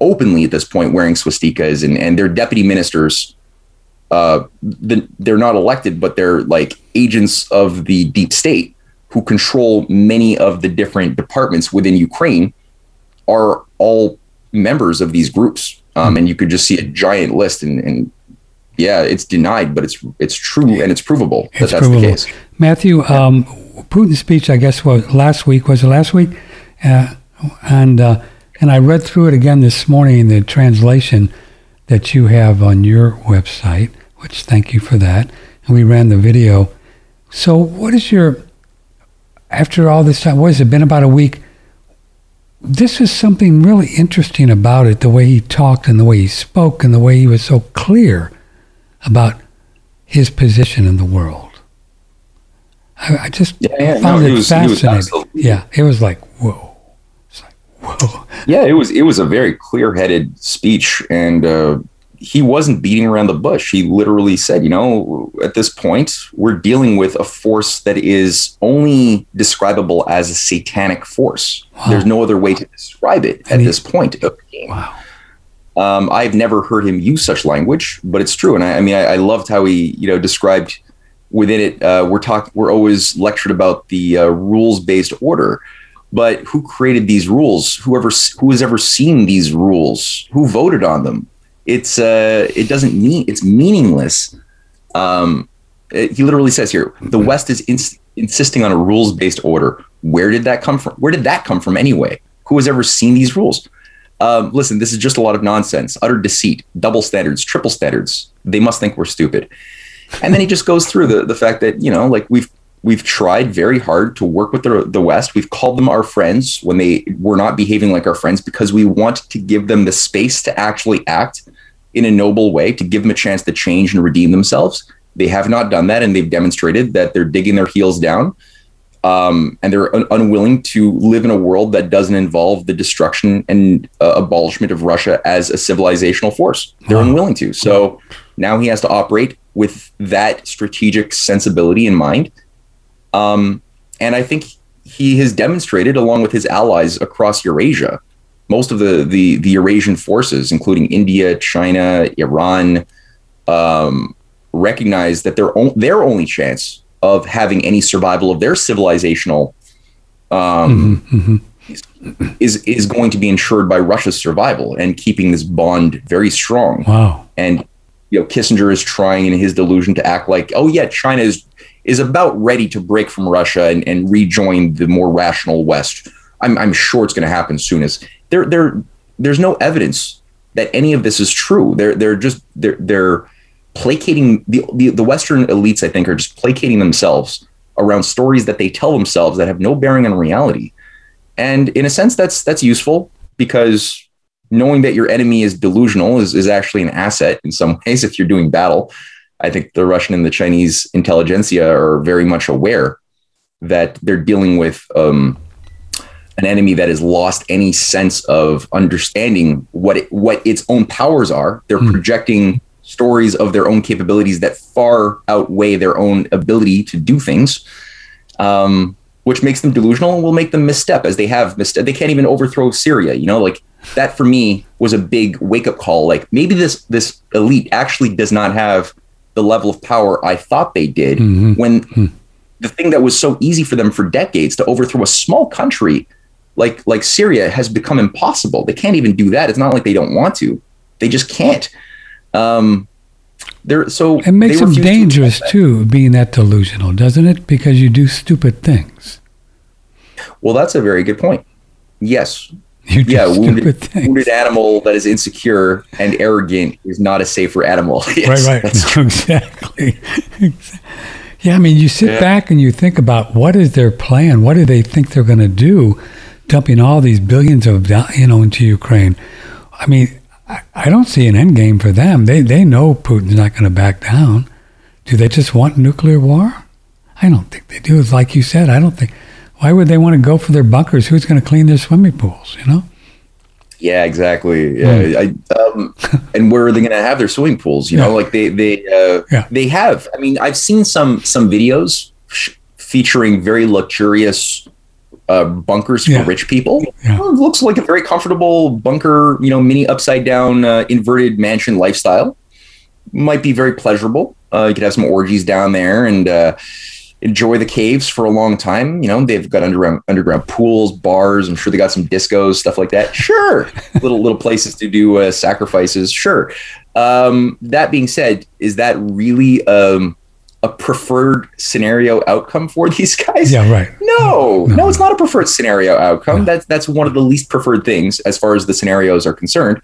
openly at this point wearing swastikas, and, and their deputy ministers. Uh, the, they're not elected, but they're like agents of the deep state who control many of the different departments within Ukraine are all members of these groups. Um, and you could just see a giant list and, and yeah, it's denied, but it's it's true and it's provable that It's that's provable. the case. Matthew, um, Putin's speech, I guess, was last week. Was it last week? Uh, and uh, and I read through it again this morning in the translation that you have on your website. Which thank you for that. And we ran the video. So, what is your after all this time? What has it been about a week? This is something really interesting about it. The way he talked and the way he spoke and the way he was so clear about his position in the world. I, I just Yeah, yeah, found no, it was- fascinating. yeah, it was like whoa. It's like whoa. Yeah, it was it was a very clear-headed speech, and uh, he wasn't beating around the bush. He literally said, you know, at this point, we're dealing with a force that is only describable as a satanic force. There's no other way to describe it at he- this point of the game. Wow. Um, I've never heard him use such language, but it's true. And I, I mean, I, I loved how he, you know, described within it. Uh, we're talking, we're always lectured about the uh, rules-based order, but who created these rules? Whoever, who has ever seen these rules? Who voted on them? It's, uh, it doesn't mean it's meaningless. Um, it- he literally says here, the West is ins- insisting on a rules-based order. Where did that come from? Where did that come from anyway? Who has ever seen these rules? Um, listen, this is just a lot of nonsense, utter deceit, double standards, triple standards. They must think we're stupid. And then he just goes through the the fact that you know, like we've we've tried very hard to work with the the West. We've called them our friends when they were not behaving like our friends because we want to give them the space to actually act in a noble way, to give them a chance to change and redeem themselves. They have not done that, and they've demonstrated that they're digging their heels down um, and they're un- unwilling to live in a world that doesn't involve the destruction and uh, abolishment of Russia as a civilizational force. They're unwilling to. So now he has to operate with that strategic sensibility in mind. Um, and I think he has demonstrated, along with his allies across Eurasia, most of the the, the Eurasian forces, including India, China, Iran, um, recognize that their own, their only chance of having any survival of their civilizational um, Mm-hmm. is is going to be ensured by Russia's survival and keeping this bond very strong. Wow. And you know, Kissinger is trying in his delusion to act like, oh yeah, China is is about ready to break from Russia and, and rejoin the more rational West. I'm I'm sure it's going to happen soon as there there there's no evidence that any of this is true. They're they're just they're they're placating the, the the Western elites. I think are just placating themselves around stories that they tell themselves that have no bearing on reality. And in a sense, that's that's useful because knowing that your enemy is delusional is, is actually an asset in some (laughs) ways if you're doing battle. I think the Russian and the Chinese intelligentsia are very much aware that they're dealing with um, an enemy that has lost any sense of understanding what it, what its own powers are. They're mm. projecting stories of their own capabilities that far outweigh their own ability to do things. Um, which makes them delusional and will make them misstep as they have misstep. They can't even overthrow Syria. You know, like that for me was a big wake up call. Like maybe this this elite actually does not have the level of power I thought they did mm-hmm. when mm-hmm. the thing that was so easy for them for decades to overthrow a small country like like Syria has become impossible. They can't even do that. It's not like they don't want to. They just can't. Um, they're so it makes them dangerous to too, being that delusional, doesn't it? Because you do stupid things. Well, that's a very good point. Yes. yeah, wounded, wounded, animal that is insecure and arrogant is not a safer animal. (laughs) yes, right, right. (laughs) exactly. (laughs) yeah, I mean, you sit yeah. back and you think about what is their plan? What do they think they're going to do, dumping all these billions of you know into Ukraine? I mean, I, I don't see an end game for them. They they know Putin's not going to back down. Do they just want nuclear war? I don't think they do. It's like you said. I don't think why would they want to go for their bunkers? Who's going to clean their swimming pools? You know. Yeah, exactly. Yeah, mm. I, um, (laughs) and where are they going to have their swimming pools? You yeah. know, like they they uh, yeah. they have. I mean, I've seen some some videos featuring very luxurious uh, bunkers for yeah. rich people. Yeah. Well, looks like a very comfortable bunker, you know, mini upside down uh, inverted mansion lifestyle. Might be very pleasurable. Uh, you could have some orgies down there and uh, enjoy the caves for a long time. You know, they've got underground underground pools, bars. I'm sure they got some discos, stuff like that. Sure, (laughs) little little places to do uh, sacrifices. Sure. Um, that being said, is that really um, a preferred scenario outcome for (laughs) these guys? Yeah, right. No, no, no it's not a preferred scenario outcome. No. That's that's one of the least preferred things as far as the scenarios are concerned.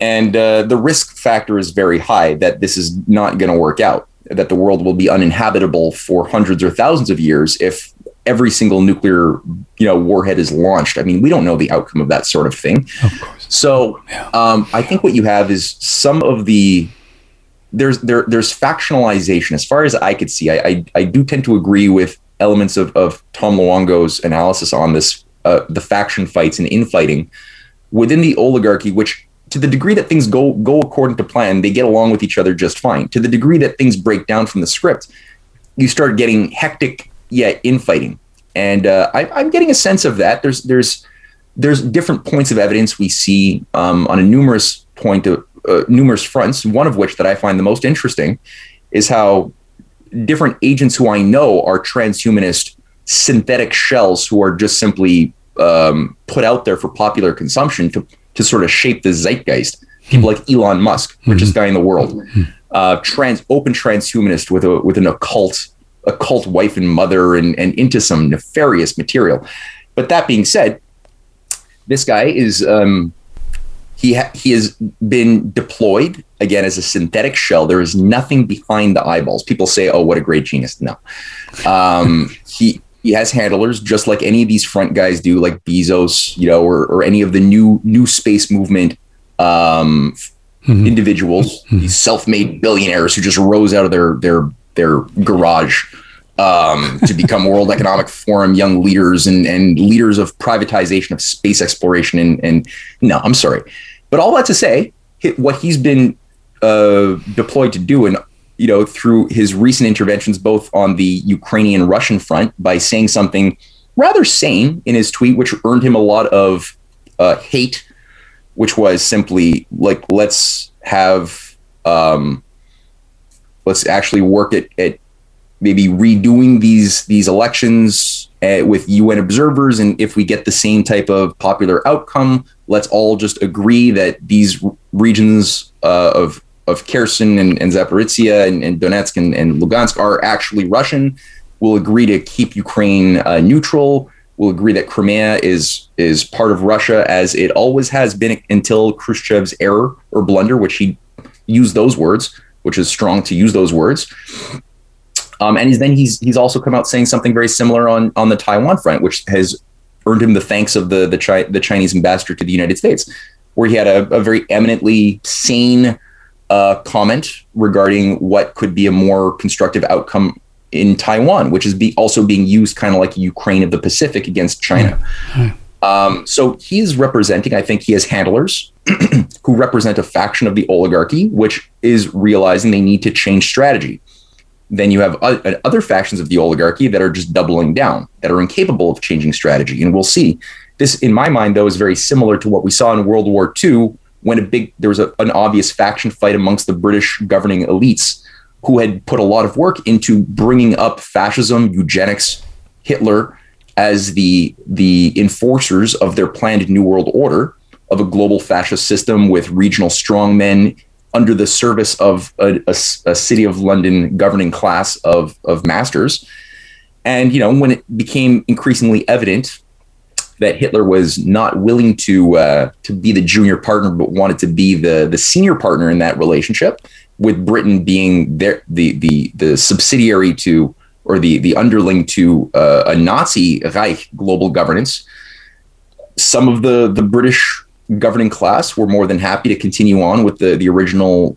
And uh, the risk factor is very high that this is not going to work out that the world will be uninhabitable for hundreds or thousands of years if every single nuclear you know warhead is launched i mean we don't know the outcome of that sort of thing of course so yeah. um, i think what you have is some of the there's there there's factionalization as far as i could see i i, I do tend to agree with elements of, of tom luongo's analysis on this uh, the faction fights and infighting within the oligarchy which to the degree that things go go according to plan, they get along with each other just fine. To the degree that things break down from the script, you start getting hectic, yet infighting. And uh, I, am getting a sense of that. There's there's there's different points of evidence we see um, on a numerous point of uh, numerous fronts. One of which that I find the most interesting is how different agents who I know are transhumanist synthetic shells who are just simply um, put out there for popular consumption to to sort of shape the zeitgeist. People like Elon Musk, richest mm-hmm. guy in the world, mm-hmm. uh, trans open transhumanist with a with an occult occult wife and mother and and into some nefarious material. But that being said, this guy is um, he ha- he has been deployed again as a synthetic shell. There is nothing behind the eyeballs. People say, "Oh, what a great genius!" No, um, he he has handlers just like any of these front guys do, like Bezos, you know, or, or any of the new new space movement um, mm-hmm. individuals, mm-hmm. these self-made billionaires who just rose out of their their their garage um, to become World (laughs) Economic Forum young leaders and and leaders of privatization of space exploration. And and no, I'm sorry, but all that to say, what he's been uh, deployed to do and you know, through his recent interventions, both on the Ukrainian Russian front, by saying something rather sane in his tweet, which earned him a lot of uh, hate, which was simply like, let's have, um, let's actually work at, at maybe redoing these these elections uh, with UN observers, and if we get the same type of popular outcome, let's all just agree that these regions uh, of of Kherson and, and Zaporizhia and, and Donetsk and, and, Lugansk are actually Russian. We'll agree to keep Ukraine uh, neutral. will agree that Crimea is is part of Russia as it always has been until Khrushchev's error or blunder, which he used those words, which is strong to use those words. Um, and he's, then he's he's also come out saying something very similar on on the Taiwan front, which has earned him the thanks of the the, Chi- the Chinese ambassador to the United States, where he had a, a very eminently sane uh, comment regarding what could be a more constructive outcome in Taiwan, which is be also being used kind of like Ukraine of the Pacific against China. Um, so he's representing, I think he has handlers (clears throat) who represent a faction of the oligarchy, which is realizing they need to change strategy. Then you have uh, other factions of the oligarchy that are just doubling down, that are incapable of changing strategy. And we'll see. This, in my mind, though, is very similar to what we saw in World War II when a big there was a, an obvious faction fight amongst the British governing elites who had put a lot of work into bringing up fascism, eugenics, Hitler as the the enforcers of their planned new world order of a global fascist system with regional strongmen under the service of a, a, a, city of London governing class of of masters. And you know, when it became increasingly evident that Hitler was not willing to uh, to be the junior partner, but wanted to be the the senior partner in that relationship, with Britain being the the the subsidiary to or the the underling to uh, a Nazi Reich global governance. Some of the the British governing class were more than happy to continue on with the the original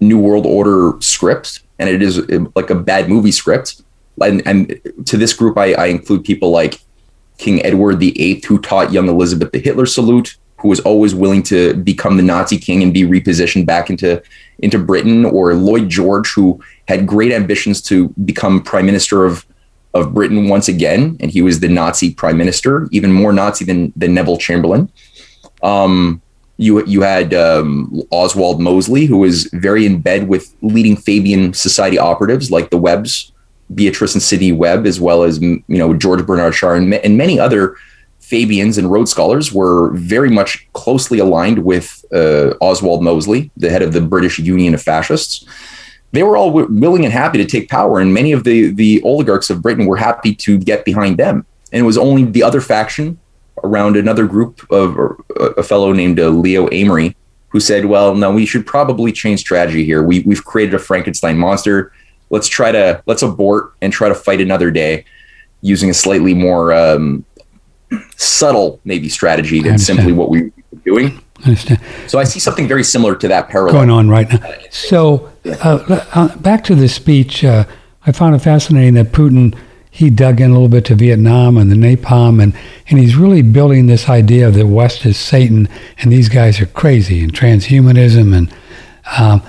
New World Order script, and it is like a bad movie script. And, and to this group, I, I include people like King Edward VIII, who taught young Elizabeth the Hitler salute, who was always willing to become the Nazi king and be repositioned back into into Britain, or Lloyd George, who had great ambitions to become prime minister of of Britain once again, and he was the Nazi prime minister, even more Nazi than than Neville Chamberlain. Um, you you had um, Oswald Mosley, who was very in bed with leading Fabian Society operatives like the Webbs, Beatrice and Sidney Webb, as well as you know George Bernard Shaw and, and many other Fabians and Rhodes Scholars were very much closely aligned with uh, Oswald Mosley, the head of the British Union of Fascists. They were all w- willing and happy to take power, and many of the the oligarchs of Britain were happy to get behind them. And it was only the other faction around another group of a fellow named uh, Leo Amery who said, "Well, no, we should probably change strategy here. We we've created a Frankenstein monster. Let's try to let's abort and try to fight another day." Using a slightly more um, subtle maybe strategy than simply what we were doing. I understand. So I see something very similar to that parallel going on right now. So uh, uh, back to the speech, uh, I found it fascinating that Putin he dug in a little bit to Vietnam and the napalm, and and he's really building this idea that West is Satan and these guys are crazy and transhumanism and. Um,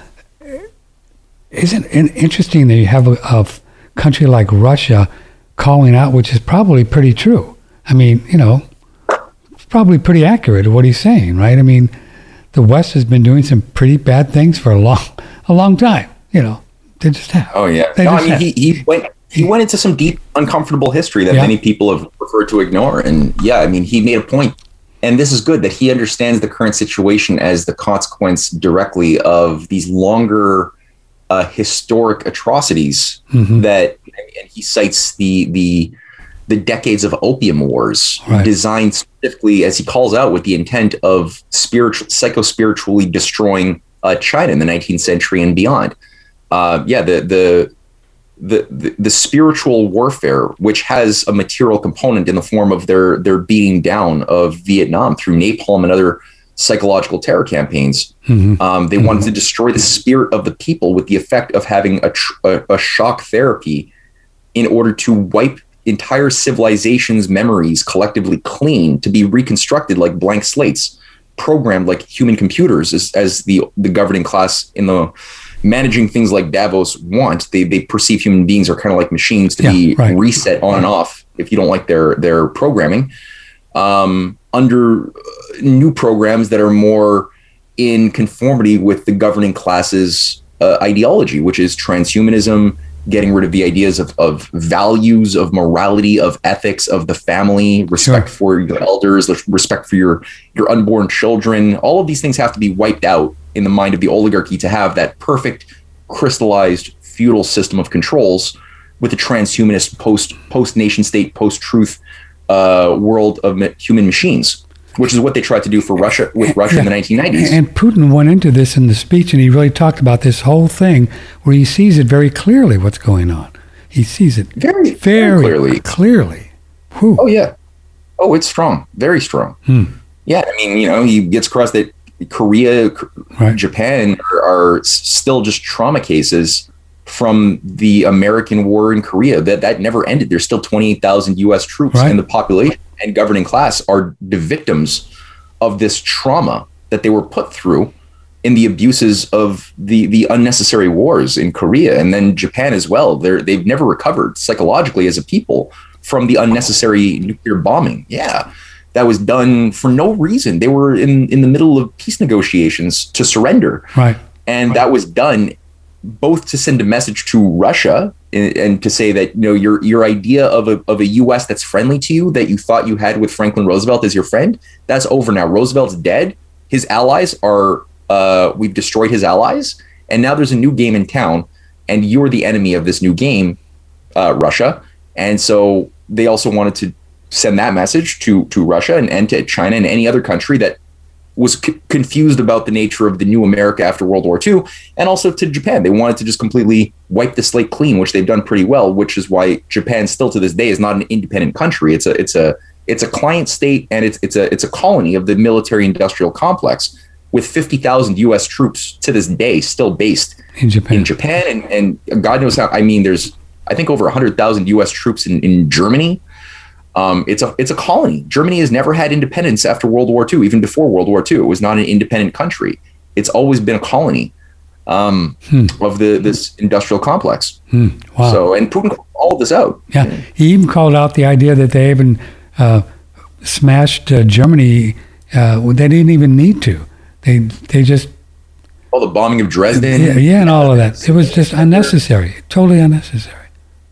isn't it interesting that you have a, a country like Russia calling out, which is probably pretty true, I mean, you know, it's probably pretty accurate what he's saying, right? I mean, the West has been doing some pretty bad things for a long, a long time. You know, they just have. Oh yeah. no, I mean, he, he went he went into some deep, uncomfortable history that yeah. many people have preferred to ignore. And yeah, I mean, he made a point, and this is good that he understands the current situation as the consequence directly of these longer uh, historic atrocities mm-hmm. that, and he cites the the the decades of opium wars right. designed specifically, as he calls out, with the intent of spiritual, psycho-spiritually destroying uh, China in the 19th century and beyond. Uh, yeah, the, the the the the spiritual warfare, which has a material component in the form of their their beating down of Vietnam through napalm and other psychological terror campaigns. Mm-hmm. Um, they mm-hmm. wanted to destroy the spirit of the people with the effect of having a, tr- a, a shock therapy in order to wipe entire civilization's memories collectively clean to be reconstructed like blank slates, programmed like human computers as, as the the governing class in the managing things like Davos want. They they perceive human beings are kind of like machines to yeah, be right. reset on and off if you don't like their their programming. Um, under uh, new programs that are more in conformity with the governing class's uh, ideology, which is transhumanism, getting rid of the ideas of, of values, of morality, of ethics, of the family, respect sure. for your elders, respect for your your unborn children. All of these things have to be wiped out in the mind of the oligarchy to have that perfect, crystallized feudal system of controls with a transhumanist post post nation state, post truth uh, world of ma- human machines, which is what they tried to do for Russia with Russia in the 1990s. And Putin went into this in the speech, and he really talked about this whole thing, where he sees it very clearly what's going on. He sees it very, very, very clearly. Clearly. Whew. Oh yeah. Oh, it's strong. Very strong. Hmm. Yeah, I mean, you know, he gets across that Korea, Right. Japan are, are still just trauma cases from the American war in Korea. That that never ended. There's still 28,000 U.S. troops, Right. and the population and governing class are the victims of this trauma that they were put through in the abuses of the the unnecessary wars in Korea and then Japan as well. They're they've never recovered psychologically as a people from the unnecessary nuclear bombing. Yeah. That was done for no reason. They were in, in the middle of peace negotiations to surrender. Right. And that was done both to send a message to Russia and, to say that you know your your idea of a of a US that's friendly to you that you thought you had with Franklin Roosevelt as your friend, that's over now. Roosevelt's dead. His allies are uh, we've destroyed his allies, and now there's a new game in town, and you're the enemy of this new game, uh, Russia. And so they also wanted to send that message to to Russia and, and to China and any other country that was c- confused about the nature of the new America after World War II, and also to Japan. They wanted to just completely wipe the slate clean, which they've done pretty well. Which is why Japan still to this day is not an independent country. It's a it's a it's a client state and it's it's a it's a colony of the military industrial complex with 50,000 US troops to this day still based In Japan. in Japan and, and God knows how I mean there's I think over 100,000 US troops in, in Germany. Um, it's a it's a colony. Germany has never had independence after World War II, even before World War II. It was not an independent country. It's always been a colony um, of the this industrial complex. Hmm. Wow. So and Putin called all of this out. Yeah, he even called out the idea that they even uh, smashed uh, Germany. Uh, they didn't even need to. They they just All the bombing of Dresden. yeah, yeah and all of that. It was just unnecessary, totally unnecessary.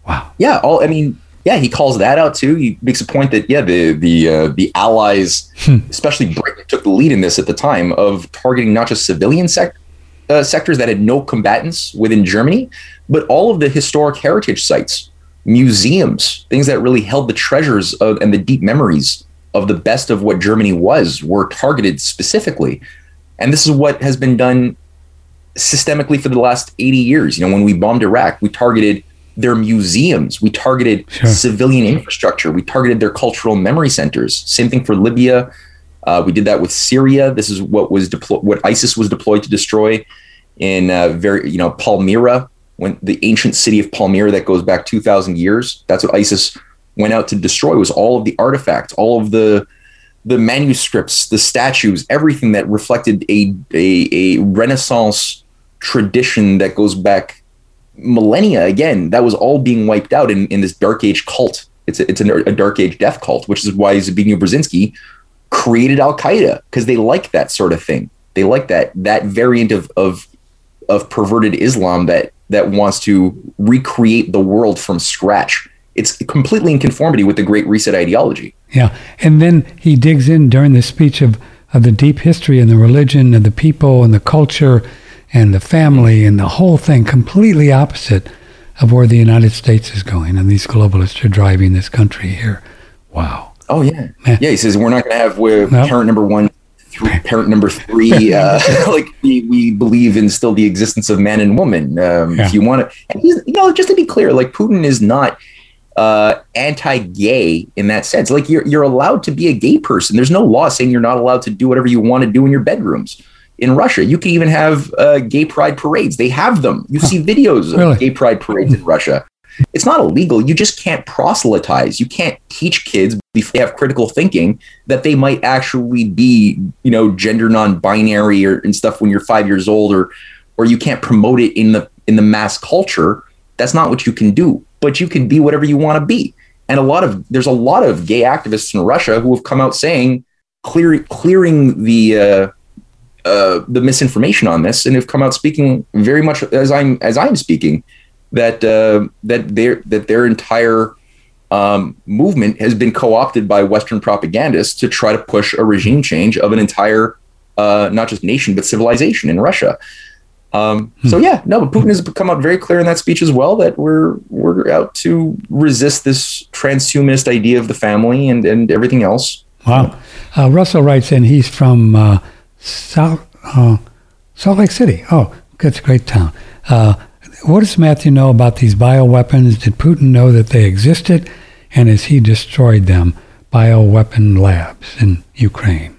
Wow. Yeah, all I mean, yeah, he calls that out too. He makes a point that yeah, the the uh, the Allies, especially Britain, took the lead in this at the time of targeting not just civilian sec- uh, sectors that had no combatants within Germany, but all of the historic heritage sites, museums, things that really held the treasures of, and the deep memories of the best of what Germany was, were targeted specifically. And this is what has been done systemically for the last 80 years. You know, when we bombed Iraq, we targeted their museums, we targeted Sure. civilian infrastructure, we targeted their cultural memory centers. Same thing for Libya. Uh, we did that with Syria. This is what was deployed, what ISIS was deployed to destroy in uh, very, you know, Palmyra, when the ancient city of Palmyra that goes back 2,000 years. That's what ISIS went out to destroy. Was all of the artifacts, all of the the manuscripts, the statues, everything that reflected a a, a Renaissance tradition that goes back millennia. Again, that was all being wiped out in, in this Dark Age cult. It's a, it's a, a Dark Age death cult, which is why Zbigniew Brzezinski created Al Qaeda because they like that sort of thing. They like that that variant of of of perverted Islam that that wants to recreate the world from scratch. It's completely in conformity with the Great Reset ideology. Yeah, and then he digs in during the speech of, of the deep history and the religion and the people and the culture and the family and the whole thing, completely opposite of where the United States is going. And these globalists are driving this country here. Wow. Oh yeah, Yeah. yeah. He says we're not going to have we're No. parent number one, parent number three. (laughs) Uh, (laughs) like we, we believe in still the existence of man and woman. Um, Yeah. If you want to, and he's you know just to be clear, like Putin is not uh, anti-gay in that sense. Like you're you're allowed to be a gay person. There's no law saying you're not allowed to do whatever you want to do in your bedrooms. In Russia, you can even have uh, gay pride parades. They have them. You see videos of Really? gay pride parades in Russia. It's not illegal. You just can't proselytize. You can't teach kids if they have critical thinking that they might actually be, you know, gender non-binary or and stuff when you're five years old, or or you can't promote it in the in the mass culture. That's not what you can do. But you can be whatever you want to be. And a lot of there's a lot of gay activists in Russia who have come out saying clear, clearing the uh, uh, the misinformation on this, and have come out speaking very much as I'm as I'm speaking that uh, that their that their entire um, movement has been co-opted by Western propagandists to try to push a regime change of an entire uh, not just nation but civilization in Russia. Um, So yeah, no, but Putin has come out very clear in that speech as well that we're we're out to resist this transhumanist idea of the family and and everything else. Wow. Uh, Russell writes in, he's from South, uh, Salt Lake City. Oh, that's a great town. Uh, what does Matthew know about these bioweapons? Did Putin know that they existed? And has he destroyed them? Bioweapon labs in Ukraine.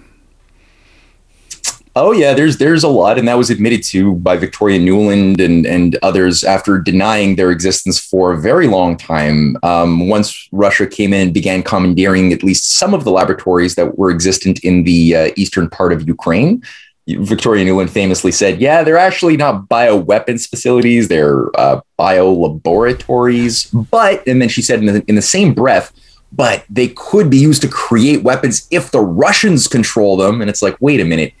Oh yeah, there's there's a lot, and that was admitted to by Victoria Nuland and and others after denying their existence for a very long time. Um, once Russia came in and began commandeering at least some of the laboratories that were existent in the uh, eastern part of Ukraine, Victoria Nuland famously said, "Yeah, they're actually not bioweapons facilities; they're uh, bio laboratories." But and then she said in the, in the same breath, "But they could be used to create weapons if the Russians control them." And it's like, wait a minute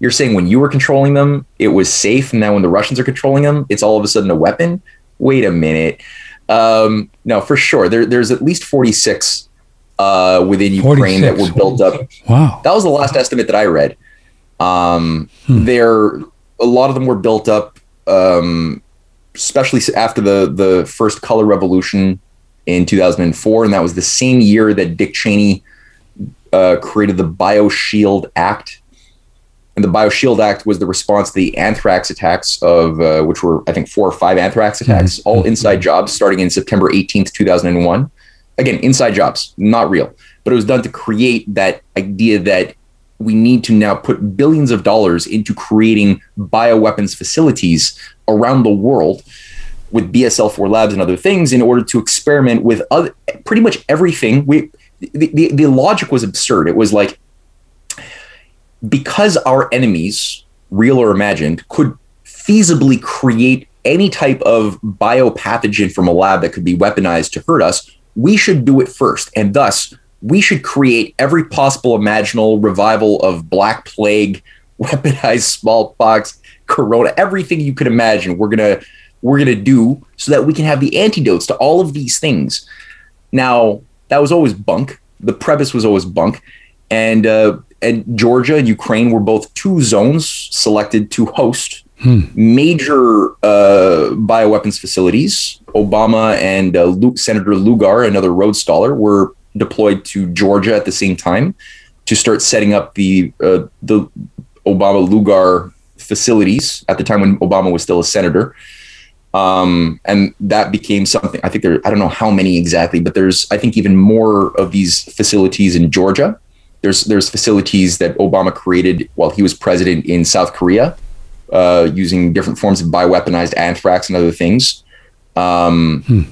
you're saying when you were controlling them, it was safe, and now when the Russians are controlling them, it's all of a sudden a weapon. Wait a minute. Um, no, for sure. There, there's at least 46 uh, within Ukraine 46. that were built up. Wow. That was the last estimate that I read. Um, hmm. There, a lot of them were built up, um, especially after the the first color revolution in 2004, and that was the same year that Dick Cheney uh, created the BioShield Act and the BioShield Act was the response to the anthrax attacks of uh, which were I think four or five anthrax mm-hmm. attacks, mm-hmm. all inside jobs starting in September 18th, 2001. Again, inside jobs, not real, but it was done to create that idea that we need to now put billions of dollars into creating bioweapons facilities around the world with BSL-4 labs and other things in order to experiment with other, pretty much everything. We the, the, the logic was absurd. It was like because our enemies, real or imagined, could feasibly create any type of biopathogen from a lab that could be weaponized to hurt us, we should do it first. And thus, we should create every possible imaginable revival of black plague, (laughs) weaponized smallpox, corona, everything you could imagine. We're gonna we're gonna do so that we can have the antidotes to all of these things. Now, that was always bunk. The premise was always bunk, and uh, and Georgia and Ukraine were both two zones selected to host hmm. major uh, bioweapons facilities. Obama and uh, Luke, Senator Lugar, another Rhodes Scholar, were deployed to Georgia at the same time to start setting up the uh, the Obama Lugar facilities at the time when Obama was still a senator. Um, and that became something. I think there. I don't know how many exactly, but there's. I think even more of these facilities in Georgia there's there's facilities that Obama created while he was president in South Korea, uh, using different forms of bioweaponized anthrax and other things, um, hmm.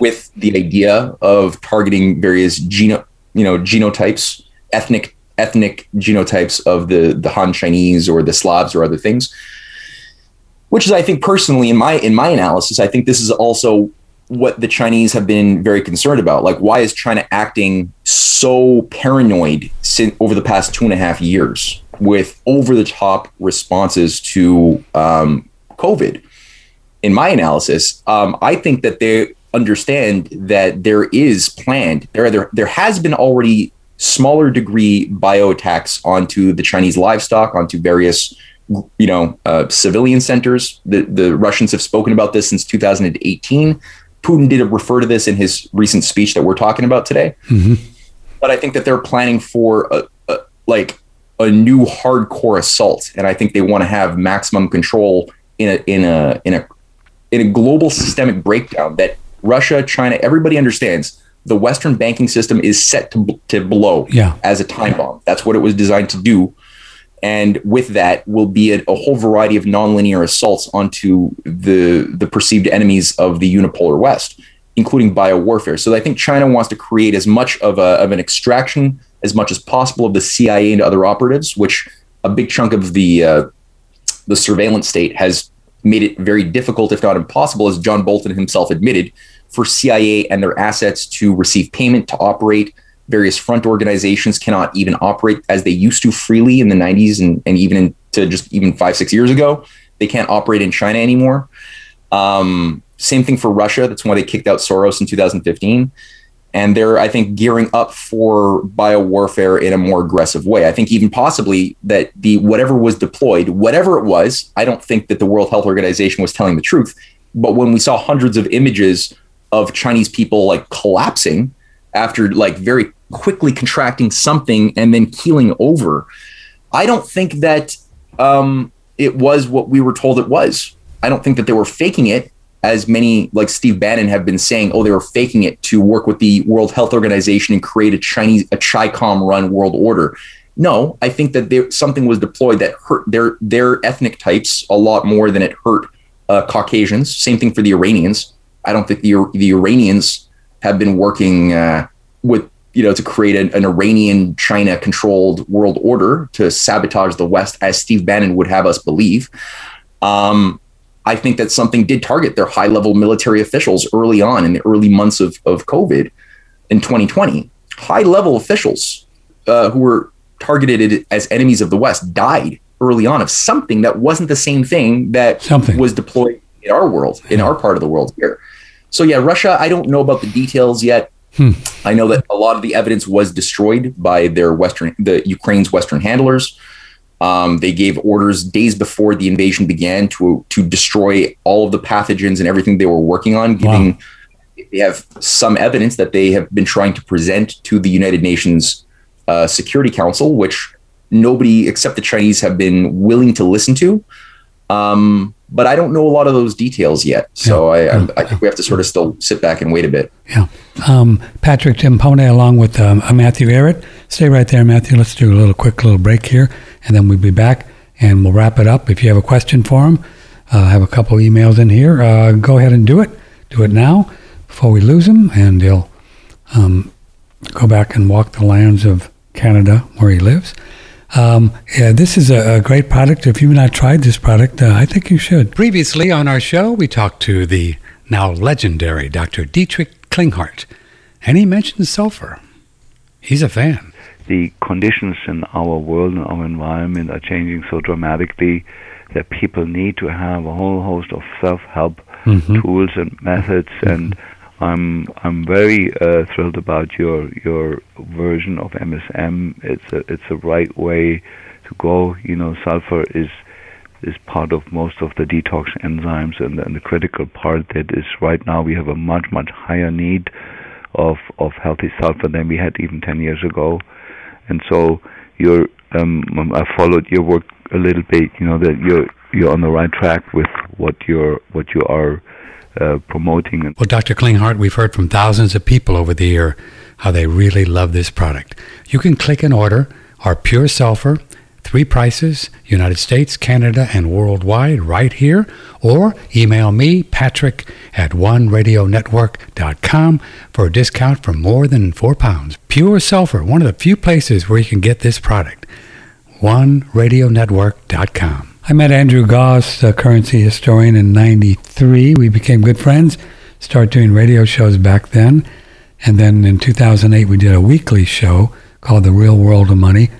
with the idea of targeting various geno you know genotypes, ethnic ethnic genotypes of the the Han Chinese or the Slavs or other things. Which is, I think, personally, in my in my analysis, I think this is also what the Chinese have been very concerned about. Like, why is China acting so paranoid since over the past two and a half years with over the top responses to um, COVID? In my analysis, um, I think that they understand that there is planned there there there has been already smaller degree bio attacks onto the Chinese livestock, onto various you know uh, civilian centers. The the Russians have spoken about this since 2018 Putin did refer to this in his recent speech that we're talking about today. Mm-hmm. But I think that they're planning for a, a, like a new hardcore assault, and I think they want to have maximum control in a in a in a in a global systemic breakdown that Russia, China, everybody understands. The Western banking system is set to to blow yeah. as a time bomb. That's what it was designed to do and with that will be a, a, whole variety of nonlinear assaults onto the the perceived enemies of the unipolar West, including bio warfare. So I think China wants to create as much of, a, of an extraction as much as possible of the CIA and other operatives, which a big chunk of the uh, the surveillance state has made it very difficult, if not impossible, as John Bolton himself admitted, for CIA and their assets to receive payment to operate various front organizations cannot even operate as they used to freely in the 90s and, and even into just even five, six years ago. They can't operate in China anymore. Um, same thing for Russia. That's why they kicked out Soros in 2015. and they're I think gearing up for biowarfare in a more aggressive way. I think even possibly that the whatever was deployed, whatever it was, I don't think that the World Health Organization was telling the truth. But when we saw hundreds of images of Chinese people like collapsing after like very quickly contracting something and then keeling over, I don't think that um, it was what we were told it was. I don't think that they were faking it as many like Steve Bannon have been saying, oh, they were faking it to work with the World Health Organization and create a Chinese, a CHICOM run world order. No, I think that there, something was deployed that hurt their their ethnic types a lot more than it hurt uh, Caucasians. Same thing for the Iranians. I don't think the the Iranians have been working uh, with you know to create an, an Iranian China controlled world order to sabotage the West, as Steve Bannon would have us believe. Um, I think that something did target their high level military officials early on in the early months of, of COVID in 2020. High level officials uh, who were targeted as enemies of the West died early on of something that wasn't the same thing that something. was deployed in our world, in our part of the world here. So, yeah, Russia, I don't know about the details yet. Hmm. I know that a lot of the evidence was destroyed by their Western, the Ukraine's Western handlers. Um, they gave orders days before the invasion began to to destroy all of the pathogens and everything they were working on. Giving wow. they have some evidence that they have been trying to present to the United Nations uh, Security Council, which nobody except the Chinese have been willing to listen to. Um, but I don't know a lot of those details yet. So yeah, I, yeah, I, think we have to sort of still sit back and wait a bit. Yeah. Um, Patrick Timpone along with um, Matthew Ehret. Stay right there, Matthew. Let's do a little quick little break here, and then we'll be back and we'll wrap it up. If you have a question for him, uh, I have a couple emails in here. Uh, go ahead and do it. Do it now before we lose him, and he'll um, go back and walk the lands of Canada where he lives. Um, yeah, this is a, a, great product. If you've not tried this product, uh, I think you should. Previously on our show, we talked to the now legendary Dr. Dietrich Klinghardt, and he mentioned sulfur. He's a fan. The conditions in our world and our environment are changing so dramatically that people need to have a whole host of self-help mm-hmm. tools and methods mm-hmm. and I'm I'm very uh, thrilled about your your version of MSM. It's a it's a right way to go. You know, sulfur is is part of most of the detox enzymes, and, and the critical part that is right now we have a much much higher need of of healthy sulfur than we had even 10 years ago, and so you're um, I followed your work a little bit. You know that you're you're on the right track with what you're what you are uh, promoting. Well, Dr. Klinghardt, we've heard from thousands of people over the year how they really love this product. You can click and order our pure sulfur, three prices, United States, Canada, and worldwide right here, or email me, Patrick, at oneradionetwork.com for a discount for more than four pounds. Pure sulfur, one of the few places where you can get this product. oneradionetwork.com. I met Andrew Goss, the currency historian, in 93. We became good friends, started doing radio shows back then. And then in 2008, we did a weekly show called The Real World of Money.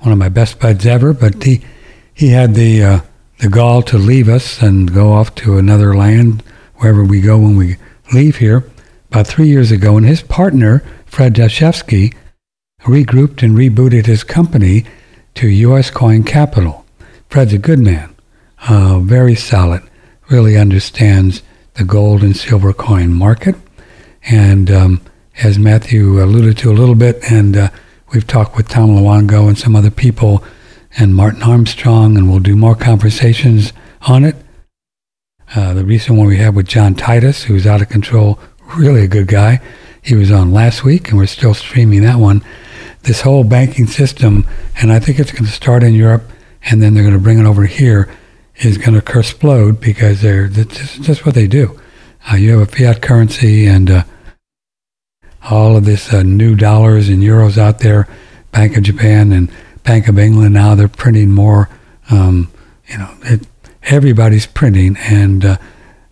One of my best buds ever, but he, he had the, uh, the gall to leave us and go off to another land, wherever we go when we leave here, about three years ago. And his partner, Fred Dashevsky, regrouped and rebooted his company to U.S. Coin Capital. Fred's a good man, uh, very solid, really understands the gold and silver coin market. And um, as Matthew alluded to a little bit, and uh, we've talked with Tom Luongo and some other people and Martin Armstrong, and we'll do more conversations on it. Uh, the recent one we had with John Titus, who's out of control, really a good guy. He was on last week, and we're still streaming that one. This whole banking system, and I think it's going to start in Europe and then they're going to bring it over here is going to explode because they're that's just what they do. Uh, you have a fiat currency and uh, all of this uh, new dollars and euros out there. Bank of Japan and Bank of England now they're printing more. Um, you know, it, everybody's printing and uh,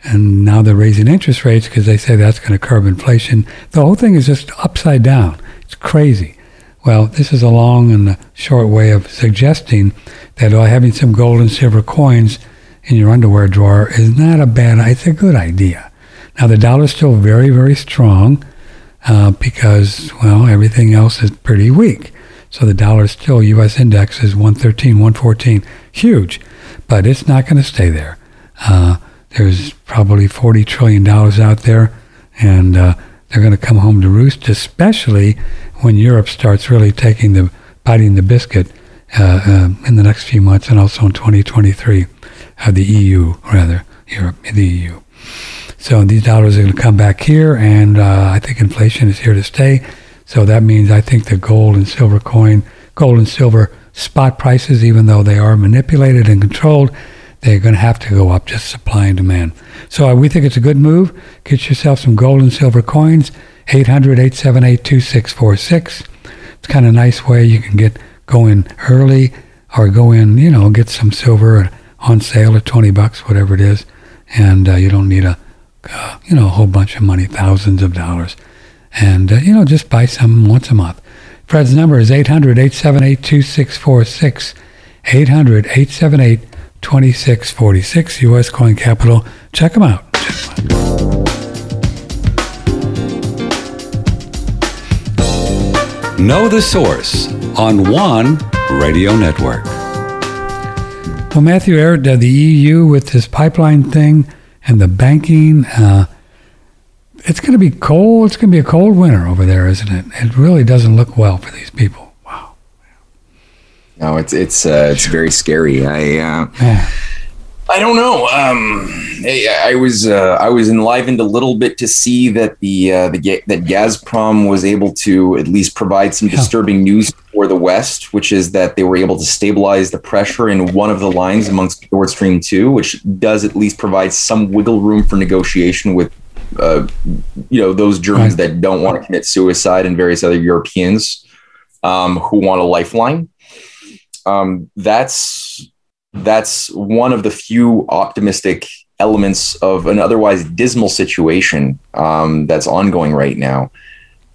and now they're raising interest rates because they say that's going to curb inflation. The whole thing is just upside down. It's crazy. Well, this is a long and short way of suggesting that uh, having some gold and silver coins in your underwear drawer is not a bad, it's a good idea. Now, the dollar is still very, very strong. uh, because, well, everything else is pretty weak. So the dollar is still, U.S. index is 113, 114, huge, but it's not going to stay there. Uh, there's probably $40 trillion out there, and uh, they're going to come home to roost, especially when Europe starts really taking the, biting the biscuit uh, uh, in the next few months and also in 2023, uh, the EU, rather, Europe, the EU. So these dollars are going to come back here, and uh, I think inflation is here to stay. So that means I think the gold and silver coin, gold and silver spot prices, even though they are manipulated and controlled, they're going to have to go up, just supply and demand. So uh, we think it's a good move. Get yourself some gold and silver coins, 800 878 2646. It's kind of a nice way you can get going early or go in, you know, get some silver on sale at 20 bucks, whatever it is. And uh, you don't need a, uh, you know, a whole bunch of money, thousands of dollars. And, uh, you know, just buy some once a month. Fred's number is 800 878 2646. 800 878 2646, U.S. Coin Capital. Check them out. Know the source on one radio network. Well, Matthew Ehret, the EU with this pipeline thing and the banking, uh, it's going to be cold. It's going to be a cold winter over there, isn't it? It really doesn't look well for these people. Wow. No, it's it's uh, it's very scary. I uh, Yeah. I don't know. Um, I, I was uh, I was enlivened a little bit to see that the uh, the that Gazprom was able to at least provide some Yeah. disturbing news for the West, which is that they were able to stabilize the pressure in one of the lines amongst Nord Stream two, which does at least provide some wiggle room for negotiation with. Uh, you know those Germans Right. that don't want to commit suicide and various other Europeans um, who want a lifeline. Um, that's that's one of the few optimistic elements of an otherwise dismal situation um, that's ongoing right now.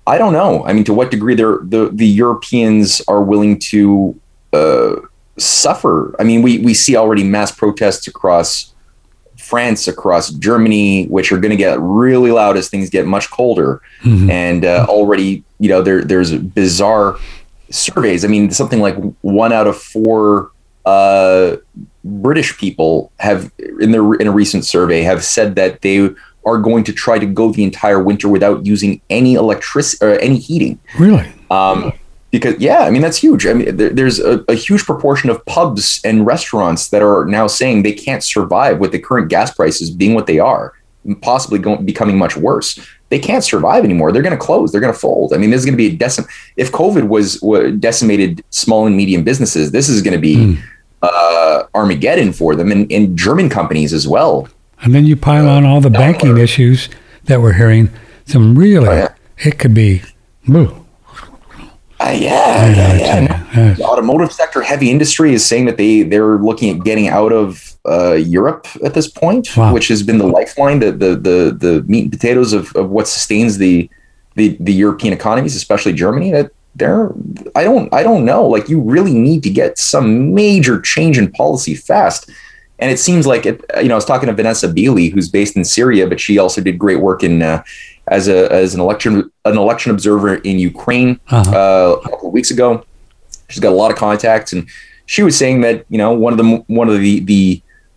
I don't know. I mean, to what degree the the Europeans are willing to uh, suffer? I mean, we we see already mass protests across France, across Germany, which are going to get really loud as things get much colder. Mhm. And uh, already, you know, there there's bizarre surveys. I mean, something like one out of four uh, British people have in their in a recent survey have said that they are going to try to go the entire winter without using any electricity or any heating. Really? Um, because yeah, I mean that's huge. I mean, there, there's a, a huge proportion of pubs and restaurants that are now saying they can't survive with the current gas prices being what they are, possibly going becoming much worse. They can't survive anymore. They're going to close. They're going to fold. I mean, this is going to be a decim. If COVID was, was decimated small and medium businesses, this is going to be uh, Armageddon for them, and, and German companies as well. And then you pile on all the banking Daimler. issues that we're hearing. Some really, Oh, yeah. it could be, boo. Uh, yeah, yeah, yeah. No, the automotive sector, heavy industry is saying that they they're looking at getting out of uh, Europe at this point, Wow. which has been the lifeline, the the the, the meat and potatoes of, of what sustains the, the the European economies, especially Germany. That they're I don't I don't know. Like you really need to get some major change in policy fast. And it seems like it. You know, I was talking to Vanessa Beeley, who's based in Syria, but she also did great work in uh, as a as an election an election observer in Ukraine Uh-huh. uh, a couple of weeks ago. She's got a lot of contacts, and she was saying that you know one of the one of the the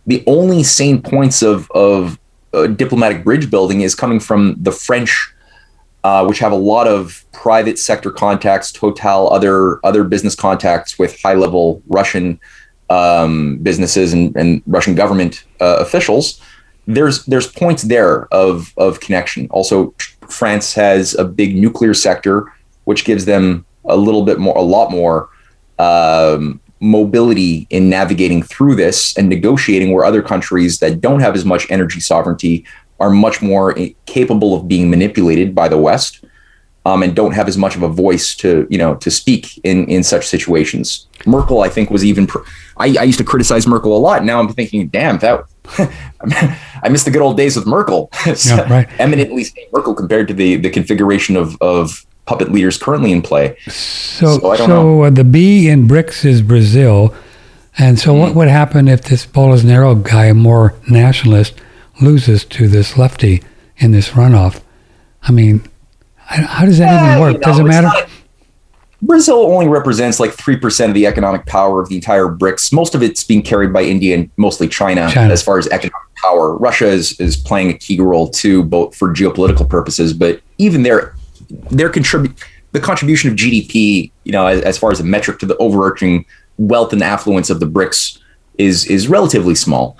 the only sane points of of uh, diplomatic bridge building is coming from the French, uh, which have a lot of private sector contacts, Total, other other business contacts with high level Russian um, businesses and, and Russian government uh, officials. There's there's points there of of connection. Also, France has a big nuclear sector, which gives them a little bit more, a lot more um, mobility in navigating through this and negotiating where other countries that don't have as much energy sovereignty are much more capable of being manipulated by the West um, and don't have as much of a voice to you know to speak in in such situations. Merkel, I think, was even. Pr- I, I used to criticize Merkel a lot. Now I'm thinking, damn, that (laughs) I miss the good old days with Merkel. (laughs) Yeah, right. Eminently Merkel compared to the the configuration of of puppet leaders currently in play. So, So so uh, the B in BRICS is Brazil. And so, Mm-hmm. what would happen if this Bolsonaro guy, a more nationalist, loses to this lefty in this runoff? I mean, How does that uh, even work? You know, does it matter? Not, Brazil only represents like 3% of the economic power of the entire BRICS. Most of it's being carried by India and mostly China, China. as far as economic power. Russia is, is playing a key role too, both for geopolitical purposes, but even their their contribute the contribution of GDP, you know, as, as far as a metric to the overarching wealth and affluence of the BRICS is is relatively small.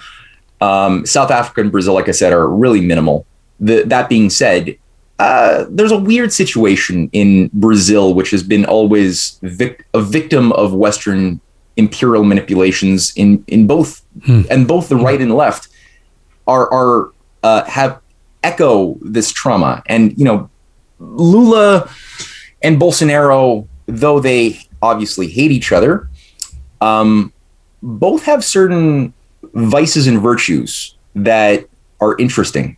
Um, South Africa and Brazil, like I said, are really minimal. The, that being said, uh, there's a weird situation in Brazil, which has been always vic- a victim of Western imperial manipulations in in both hmm. and both the right and left are are uh, have echo this trauma. And you know, Lula and Bolsonaro, though they obviously hate each other, um, both have certain vices and virtues that are interesting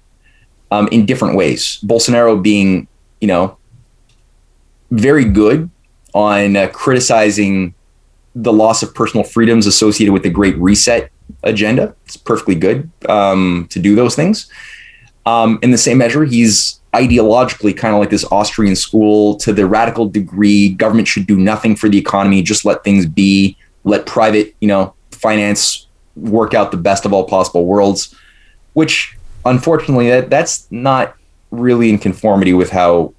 um, in different ways. Bolsonaro being, you know, very good on uh, criticizing the loss of personal freedoms associated with the Great Reset agenda. It's perfectly good um, to do those things. Um, in the same measure, he's ideologically kind of like this Austrian school to the radical degree. Government should do nothing for the economy, just let things be, let private, you know, finance work out the best of all possible worlds, which unfortunately, that that's not really in conformity with how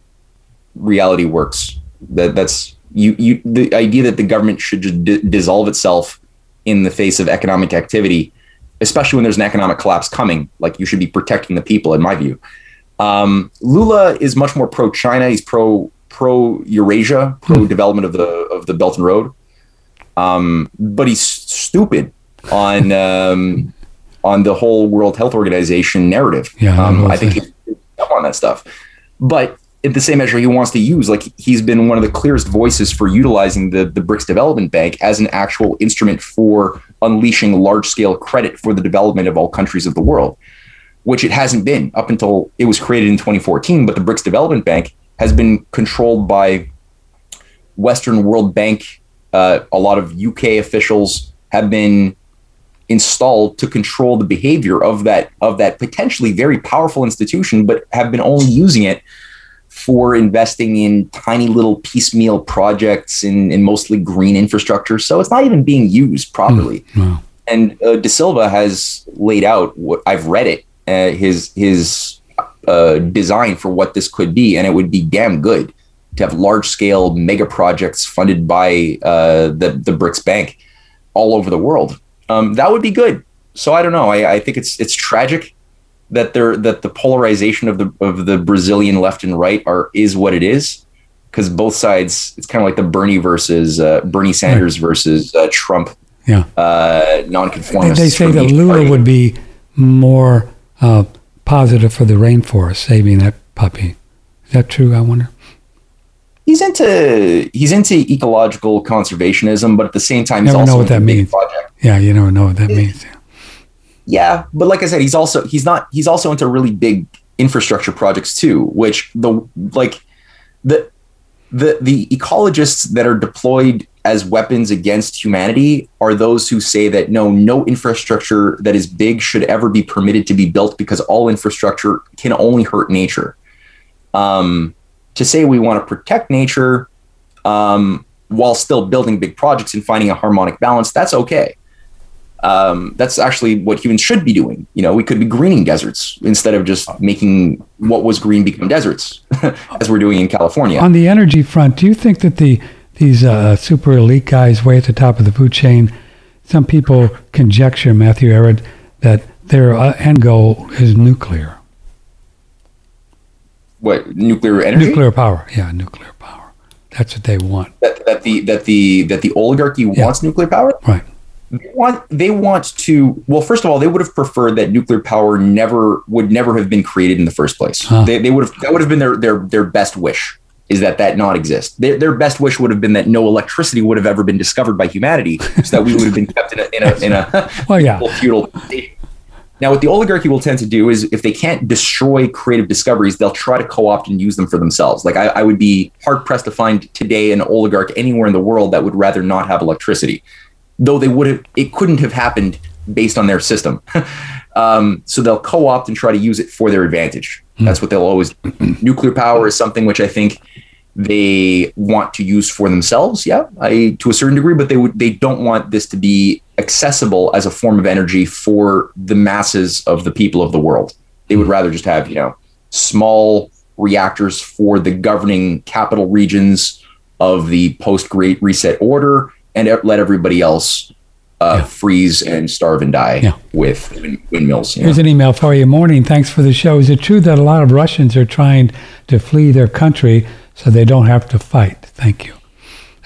reality works. That that's you you the idea that the government should just d- dissolve itself in the face of economic activity, especially when there's an economic collapse coming. Like you should be protecting the people, in my view. Um, Lula is much more pro China. He's pro pro Eurasia, pro development of the of the Belt and Road. Um, but he's stupid on um, on the whole World Health Organization narrative. Yeah, um, I think he's up on that stuff. But in the same measure, he wants to use like he's been one of the clearest voices for utilizing the the BRICS Development Bank as an actual instrument for unleashing large scale credit for the development of all countries of the world, which it hasn't been up until it was created in 2014. But the BRICS Development Bank has been controlled by Western World Bank. Uh, a lot of UK officials have been installed to control the behavior of that of that potentially very powerful institution, but have been only using it for investing in tiny little piecemeal projects in, in mostly green infrastructure. So it's not even being used properly. Mm, wow. And uh, da Silva has laid out what I've read it, uh, his his uh, design for what this could be, and it would be damn good to have large scale mega projects funded by uh, the the BRICS Bank all over the world um, that would be good. So I don't know. I, I think it's it's tragic that there that the polarization of the of the Brazilian left and right are is what it is because both sides it's kind of like the Bernie versus uh, Bernie Sanders right. versus uh, Trump. Yeah, uh, nonconformists. They say that Lula party. would be more uh, positive for the rainforest, saving that puppy. Is that true? I wonder he's into he's into ecological conservationism, but at the same time, he's never also know what that means. Project. Yeah, you never know what that means. Yeah. yeah, but like I said, he's also he's not he's also into really big infrastructure projects too, which the like the the the ecologists that are deployed as weapons against humanity are those who say that no no infrastructure that is big should ever be permitted to be built because all infrastructure can only hurt nature um to say we want to protect nature um, while still building big projects and finding a harmonic balance, that's okay. Um, that's actually what humans should be doing. You know, we could be greening deserts instead of just making what was green become deserts, (laughs) as we're doing in California. On the energy front, do you think that the these uh, super elite guys way at the top of the food chain, some people conjecture, Matthew Ehret, that their uh, end goal is nuclear what nuclear energy? Nuclear power. Yeah, nuclear power. That's what they want. That, that the that the that the oligarchy yeah. wants nuclear power. Right. They want they want to well first of all they would have preferred that nuclear power never would never have been created in the first place huh. they, they would have that would have been their their their best wish is that that not exist their, their best wish would have been that no electricity would have ever been discovered by humanity so that we would have been kept in a in a, in a (laughs) well, yeah. feudal state now, what the oligarchy will tend to do is if they can't destroy creative discoveries, they'll try to co opt and use them for themselves. Like, I, I, would be hard pressed to find today an oligarch anywhere in the world that would rather not have electricity, though they would have, it couldn't have happened based on their system. (laughs) um, so they'll co opt and try to use it for their advantage. Mm. That's what they'll always. Do. Nuclear power is something which I think they want to use for themselves. Yeah, I to a certain degree, but they would they don't want this to be accessible as a form of energy for the masses of the people of the world. They would rather just have you know small reactors for the governing capital regions of the post Great Reset order, and let everybody else uh, yeah. freeze and starve and die yeah. with windmills. Here's know? an email for you. Morning. Thanks for the show. Is it true that a lot of Russians are trying to flee their country so they don't have to fight? Thank you.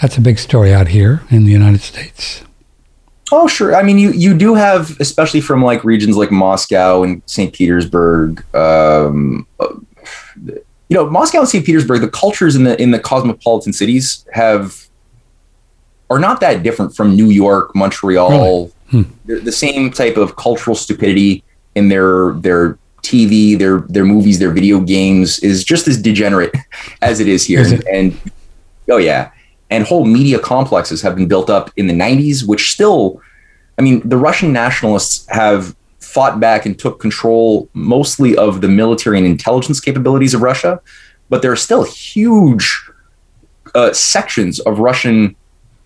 That's a big story out here in the United States. Oh, sure. I mean, you, you do have, especially from like regions like Moscow and St. Petersburg, um, uh, you know, Moscow and St. Petersburg, the cultures in the in the cosmopolitan cities have are not that different from New York, Montreal. Really? Hmm. They're the same type of cultural stupidity in their their TV, their their movies, their video games is just as degenerate (laughs) as it is here. Is it? And oh yeah, and whole media complexes have been built up in the 90s, which still, I mean, the Russian nationalists have fought back and took control mostly of the military and intelligence capabilities of Russia, but there are still huge uh, sections of Russian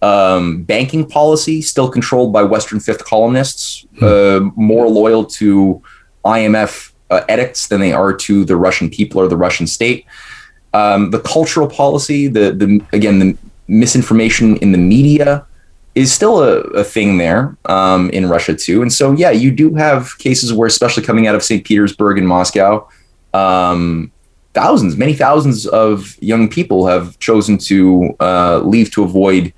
um, banking policy still controlled by Western fifth columnists, hmm. uh, more loyal to IMF uh, edicts than they are to the Russian people or the Russian state. Um, the cultural policy, the the again the misinformation in the media is still a, a thing there um, in Russia too. And so yeah, you do have cases where, especially coming out of St. Petersburg and Moscow, um, thousands, many thousands of young people have chosen to uh, leave to avoid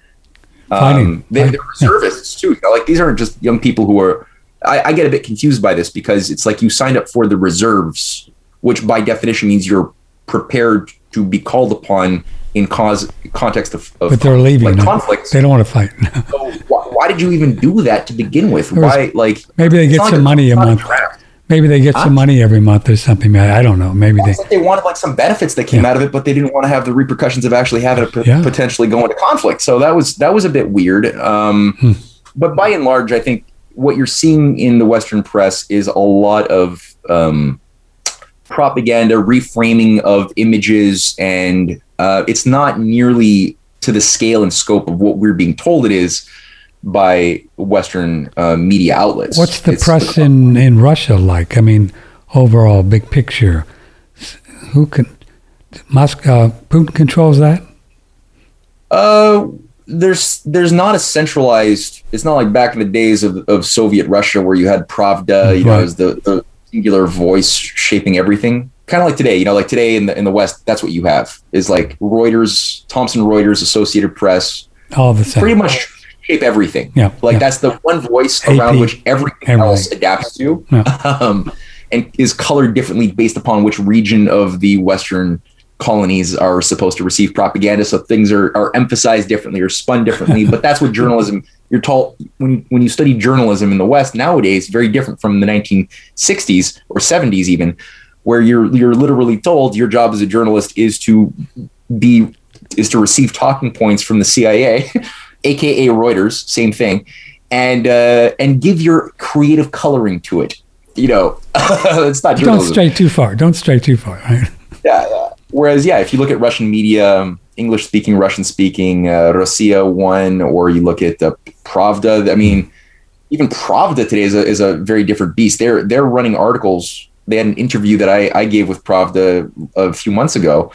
um, they, are (laughs) reservists too. You know, like these aren't just young people who are. I, I, get a bit confused by this because it's like you signed up for the reserves, which by definition means you're prepared to be called upon in cause context of, of but they're leaving like conflict. They don't want to fight. so why, why, did you even do that to begin with? Why like maybe they get some money a month. Maybe they get some money every month or something. I don't know. Maybe they like they wanted like some benefits that came yeah. out of it, but they didn't want to have the repercussions of actually having to yeah. potentially go into conflict. So that was that was a bit weird. Um, hmm. But by and large, I think what you're seeing in the Western press is a lot of um, propaganda, reframing of images, and uh, it's not nearly to the scale and scope of what we're being told it is by Western uh, media outlets. What's the it's, press in, in Russia like? I mean, overall, big picture. Who can Moscow? Putin controls that. Uh, there's there's not a centralized. It's not like back in the days of, of Soviet Russia where you had Pravda, you right. know, as the, the singular voice shaping everything. Kind of like today, you know, like today in the in the West, that's what you have is like Reuters, Thomson Reuters, Associated Press, all the same. Pretty much shape everything. Yeah. Like yeah. that's the one voice AP, around which everything, everything, else adapts to. Yeah. Um, and is colored differently based upon which region of the Western colonies are supposed to receive propaganda. So things are, are emphasized differently or spun differently. but that's what (laughs) journalism you're told when when you study journalism in the West nowadays, very different from the 1960s or 70s even, where you're you're literally told your job as a journalist is to be is to receive talking points from the CIA (laughs) aka Reuters, same thing, and uh, and give your creative coloring to it. You know, (laughs) it's not journalism. Don't stray too far. Don't stray too far. Right? (laughs) Yeah, yeah. Whereas, yeah, if you look at Russian media, um, English speaking, Russian speaking, uh, Rossiya one, or you look at the Pravda. I mean, even Pravda today is a, is a very different beast. They're they're running articles. They had an interview that I, I gave with Pravda a few months ago,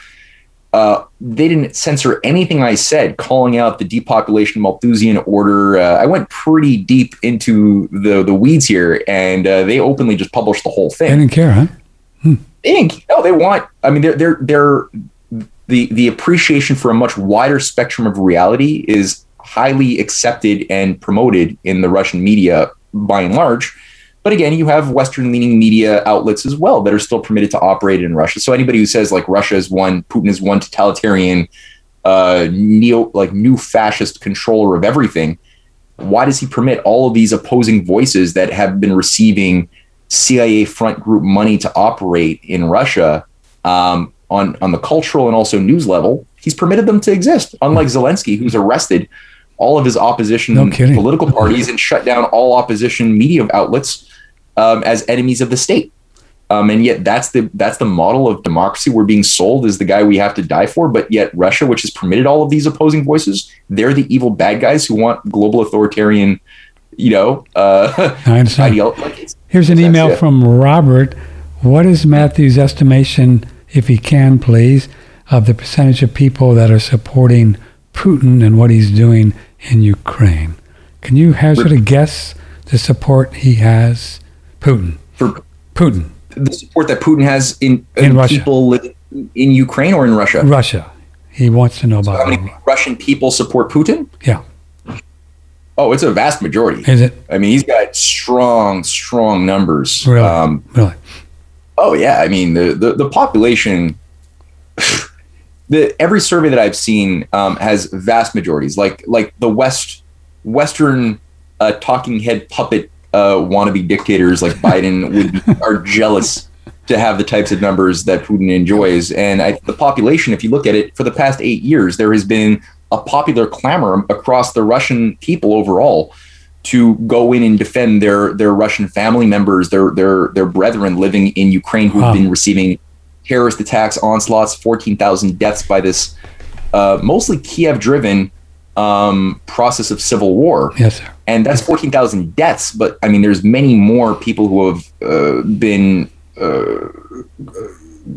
uh, they didn't censor anything I said, calling out the depopulation Malthusian order. Uh, I went pretty deep into the the weeds here, and uh, they openly just published the whole thing. They didn't care, huh? Hmm. They didn't. No, they want. I mean, they're they're they're the the appreciation for a much wider spectrum of reality is highly accepted and promoted in the Russian media by and large. But again, you have Western leaning media outlets as well that are still permitted to operate in Russia. So anybody who says like Russia is one, Putin is one totalitarian, uh, neo like new fascist controller of everything, why does he permit all of these opposing voices that have been receiving CIA front group money to operate in Russia um, on on the cultural and also news level? He's permitted them to exist, unlike Zelensky, who's arrested all of his opposition no political parties and shut down all opposition media outlets um, as enemies of the state. Um, and yet that's the that's the model of democracy we're being sold as the guy we have to die for. But yet Russia, which has permitted all of these opposing voices, they're the evil bad guys who want global authoritarian, you know, uh, (laughs) ideology. Like Here's an email it. from Robert. What is Matthew's estimation, if he can, please, of the percentage of people that are supporting Putin and what he's doing in Ukraine? Can you hazard a guess the support he has? Putin. for Putin. the support that Putin has in, In Russia. people living in Ukraine or in Russia. Russia. He wants to know How about many. Russian people support Putin? Yeah. Oh, it's a vast majority. Is it? I mean, he's got strong, strong numbers. Really? Um, Really? oh yeah, I mean the the, the population. (sighs) The every survey that I've seen um, has vast majorities, like like the West Western uh, talking head puppet uh, wannabe dictators like Biden (laughs) would be, are jealous to have the types of numbers that Putin enjoys. And I, the population, if you look at it, for the past eight years, there has been a popular clamor across the Russian people overall to go in and defend their their Russian family members, their their their brethren living in Ukraine who've Wow. been receiving terrorist attacks, onslaughts, fourteen thousand deaths by this uh, mostly Kiev-driven um, process of civil war Yes, sir. and that's 14,000 deaths. But I mean, there's many more people who have uh, been uh,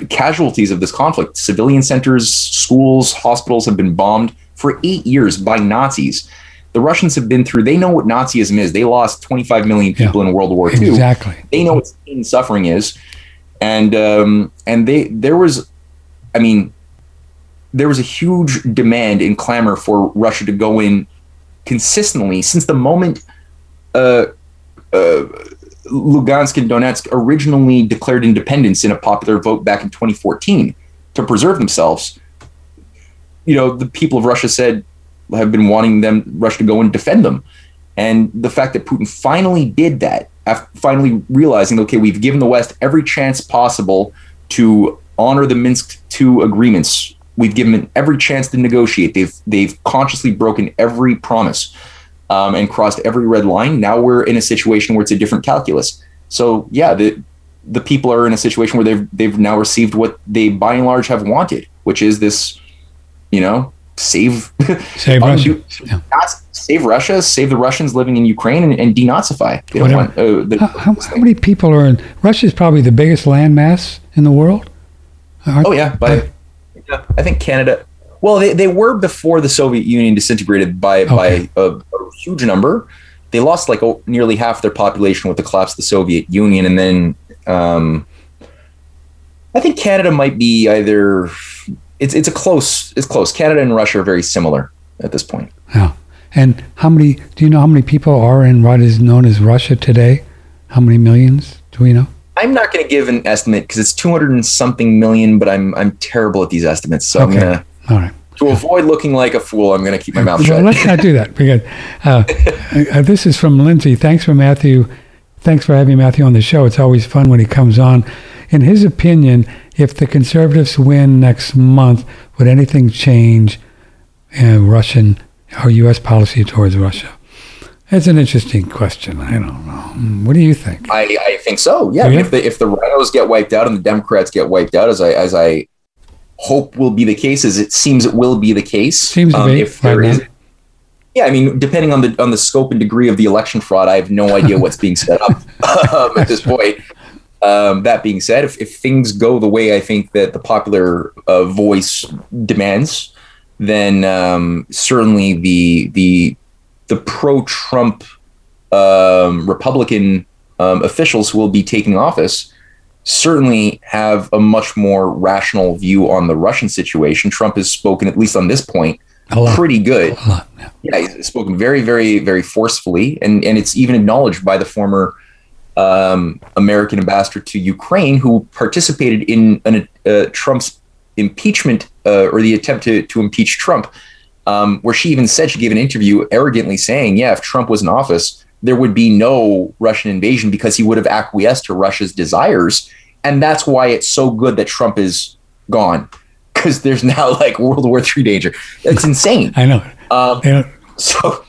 casualties of this conflict. Civilian centers, schools, hospitals have been bombed for eight years by Nazis. The Russians have been through, they know what Nazism is. They lost 25 million people in World War II Exactly. they know what pain suffering is and um and they there was i mean there was a huge demand and clamor for russia to go in consistently since the moment uh uh lugansk and donetsk originally declared independence in a popular vote back in 2014 to preserve themselves you know the people of russia said have been wanting them russia to go and defend them and the fact that Putin finally did that, after finally realizing, okay, we've given the West every chance possible to honor the Minsk II agreements. We've given them every chance to negotiate. They've they've consciously broken every promise um, and crossed every red line. Now we're in a situation where it's a different calculus. So yeah, the the people are in a situation where they've they've now received what they by and large have wanted, which is this, you know, save Save (laughs) Russia. Yeah. not save Russia, save the Russians living in Ukraine, and, and denazify. They don't want, uh, the, How, how, how many people are in Russia's probably the biggest landmass in the world? Aren't- oh yeah, by yeah, I think Canada. Well, they, they were before the Soviet Union disintegrated by Okay. by a, a huge number. They lost like oh, nearly half their population with the collapse of the Soviet Union, and then um, I think Canada might be either. It's it's a close. It's close. Canada and Russia are very similar at this point. Yeah. And how many, do you know how many people are in what is known as Russia today? How many millions? Do we know? I'm not going to give an estimate because it's 200 and something million, but I'm I'm terrible at these estimates. So Okay. I'm gonna All right. to avoid looking like a fool. I'm gonna keep my mouth shut. let's not do that because uh, (laughs) uh, this is from Lindsay. Thanks for Matthew. Thanks for having Matthew on the show. It's always fun when he comes on. In his opinion, if the conservatives win next month, would anything change in Russian or U.S. policy towards Russia? That's an interesting question. I don't know. Hmm, What do you think? I, I think so. Yeah. I mean, if the if the RINOs get wiped out and the Democrats get wiped out, as I as I hope will be the case, as it seems it will be the case. Seems um, be, If there is. now. Yeah, I mean, depending on the on the scope and degree of the election fraud, I have no idea what's being set up (laughs) um, at this point. Um, that being said, if, if things go the way I think that the popular uh, voice demands, then um, certainly the the the pro-Trump um, Republican um, officials who will be taking office certainly have a much more rational view on the Russian situation. Trump has spoken, at least on this point, pretty good. Lot. Yeah. Yeah, he's spoken very, very, very forcefully, and and it's even acknowledged by the former um, American ambassador to Ukraine, who participated in an, uh, Trump's impeachment uh, or the attempt to to impeach Trump, um, where she even said she gave an interview arrogantly saying, "Yeah, if Trump was in office, there would be no Russian invasion because he would have acquiesced to Russia's desires, and that's why it's so good that Trump is gone." Because there's now (laughs) like World War III danger. It's insane. I know. Um, don't- so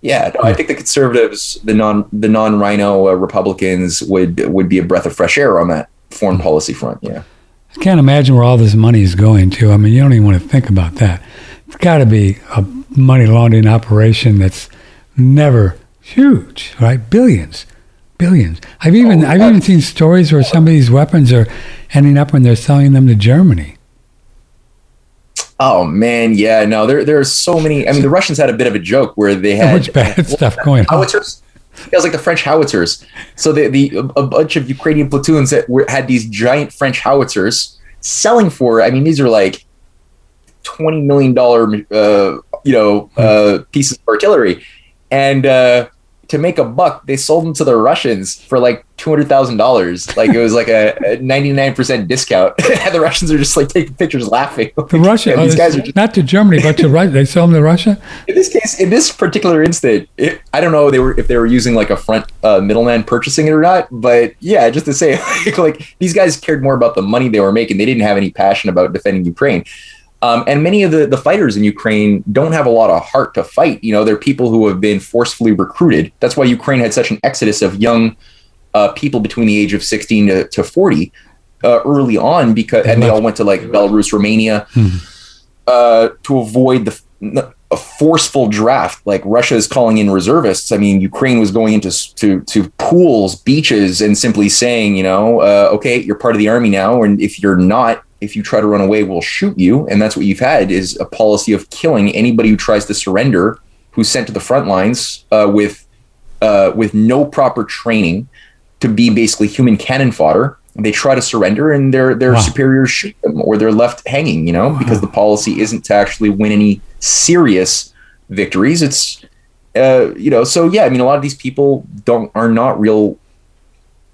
yeah, no, I think the conservatives, the non the non RINO uh, Republicans would would be a breath of fresh air on that. foreign policy front. Yeah. I can't imagine where all this money is going to. I mean, you don't even want to think about that. It's got to be a money laundering operation that's never huge, right? Billions, billions. I've oh, even oh, I've even seen stories where some of these weapons are ending up when they're selling them to Germany. Oh man, yeah, no, there there are so many. I mean, the Russians had a bit of a joke where they had much bad (laughs) stuff going on. Howitzers. It was like the French howitzers. So the, the a bunch of Ukrainian platoons that were, had these giant French howitzers selling for. I mean, these are like twenty million dollar, uh, you know, uh, pieces of artillery, and uh, to make a buck, they sold them to the Russians for like two hundred thousand dollars. Like it was like a ninety nine percent discount. (laughs) and the Russians are just like taking pictures, laughing. The Russian, these guys are just, not to Germany, but to Russia. They sell them to Russia. In this case, in this particular instance, it, I don't know they were if they were using like a front uh, middleman purchasing it or not. But yeah, just to say, like, (laughs) like these guys cared more about the money they were making. They didn't have any passion about defending Ukraine. Um, and many of the, the fighters in Ukraine don't have a lot of heart to fight. You know, they're people who have been forcefully recruited. That's why Ukraine had such an exodus of young uh, people between the age of 16 to, to 40 uh, early on, because and they all went to like Belarus, Romania, hmm. uh, to avoid the a forceful draft. Like Russia is calling in reservists. I mean, Ukraine was going into to to pools, beaches, and simply saying, you know, uh, okay, you're part of the army now, and if you're not, if you try to run away, we'll shoot you. And that's what you've had is a policy of killing anybody who tries to surrender, who's sent to the front lines uh, with uh, with no proper training to be basically human cannon fodder. They try to surrender, and their their wow. superiors shoot them, or they're left hanging. You know, wow. because the policy isn't to actually win any serious victories. It's uh, you know, so yeah. I mean, a lot of these people don't are not real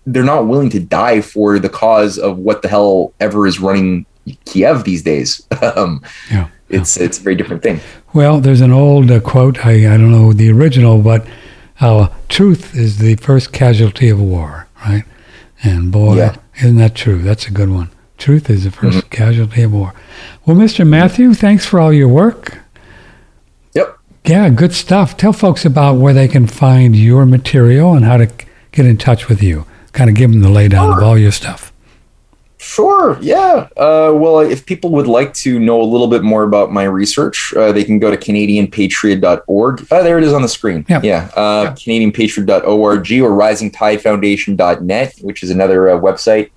they're not willing to die for the cause of what the hell ever is running Kiev these days. (laughs) um, yeah, it's it's a very different thing. Well, there's an old uh, quote. I, I don't know the original, but uh, truth is the first casualty of war, right? And boy, yeah. isn't that true? That's a good one. Truth is the 1st mm-hmm. casualty of war. Well, Mr. Matthew, thanks for all your work. Yep. Yeah, good stuff. Tell folks about where they can find your material and how to get in touch with you kind of give them the laydown sure. of all your stuff. Sure. Yeah. Uh, well, if people would like to know a little bit more about my research, uh, they can go to CanadianPatriot.org. Uh, there it is on the screen. Yep. Yeah. Uh, yeah. CanadianPatriot.org or RisingTideFoundation.net, which is another uh, website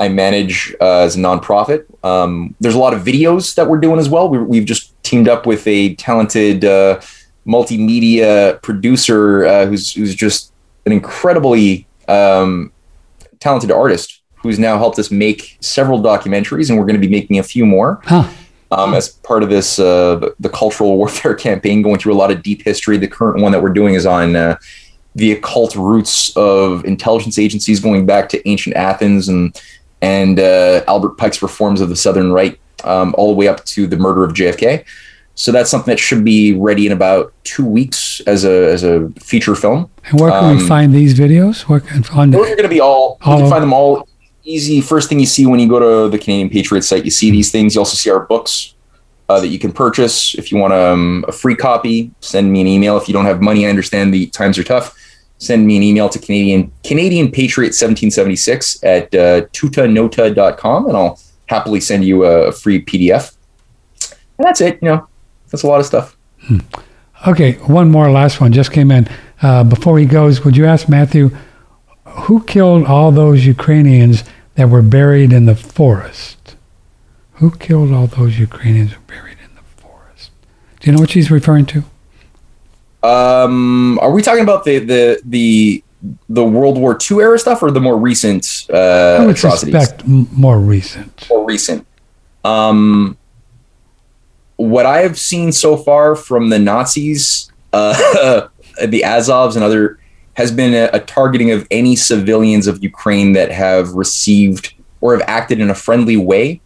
I manage uh, as a nonprofit. Um, there's a lot of videos that we're doing as well. We, have just teamed up with a talented uh, multimedia producer who's who's just an incredibly um, talented artist who's now helped us make several documentaries, and we're going to be making a few more. Huh. Um, as part of this, uh, the, cultural (laughs) warfare campaign, going through a lot of deep history. The current one that we're doing is on uh, the occult roots of intelligence agencies going back to ancient Athens and and uh, Albert Pike's reforms of the Southern Rite, um, all the way up to the murder of JFK. So that's something that should be ready in about two weeks as a as a feature film. And where can um, we find these videos? Where can on those are going to be all. all you can find them all easy. First thing you see when you go to the Canadian Patriot site, you see these things. You also see our books uh, that you can purchase. If you want um, a free copy, send me an email. If you don't have money, I understand the times are tough. Send me an email to Canadian Canadian Patriot 1776 at uh, tutanota.com, and I'll happily send you a free PDF. And that's it. You know, that's a lot of stuff. Hmm. Okay, one more last one just came in. Uh, before he goes, would you ask Matthew who killed all those Ukrainians that were buried in the forest? Who killed all those Ukrainians who were buried in the forest? Do you know what she's referring to? Um, are we talking about the the the the World War II era stuff or the more recent uh, I would atrocities? Suspect more recent. More recent. Um, what I have seen so far from the Nazis, uh, (laughs) the Azovs and other, has been a, a, targeting of any civilians of Ukraine that have received or have acted in a friendly way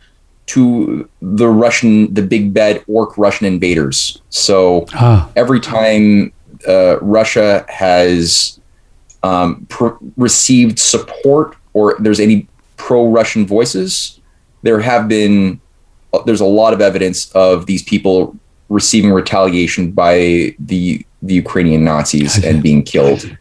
to the Russian, the big bad orc Russian invaders. So ah. every time uh, Russia has um, pr- received support or there's any pro-Russian voices, there have been there's a lot of evidence of these people receiving retaliation by the the Ukrainian Nazis (laughs) and being killed.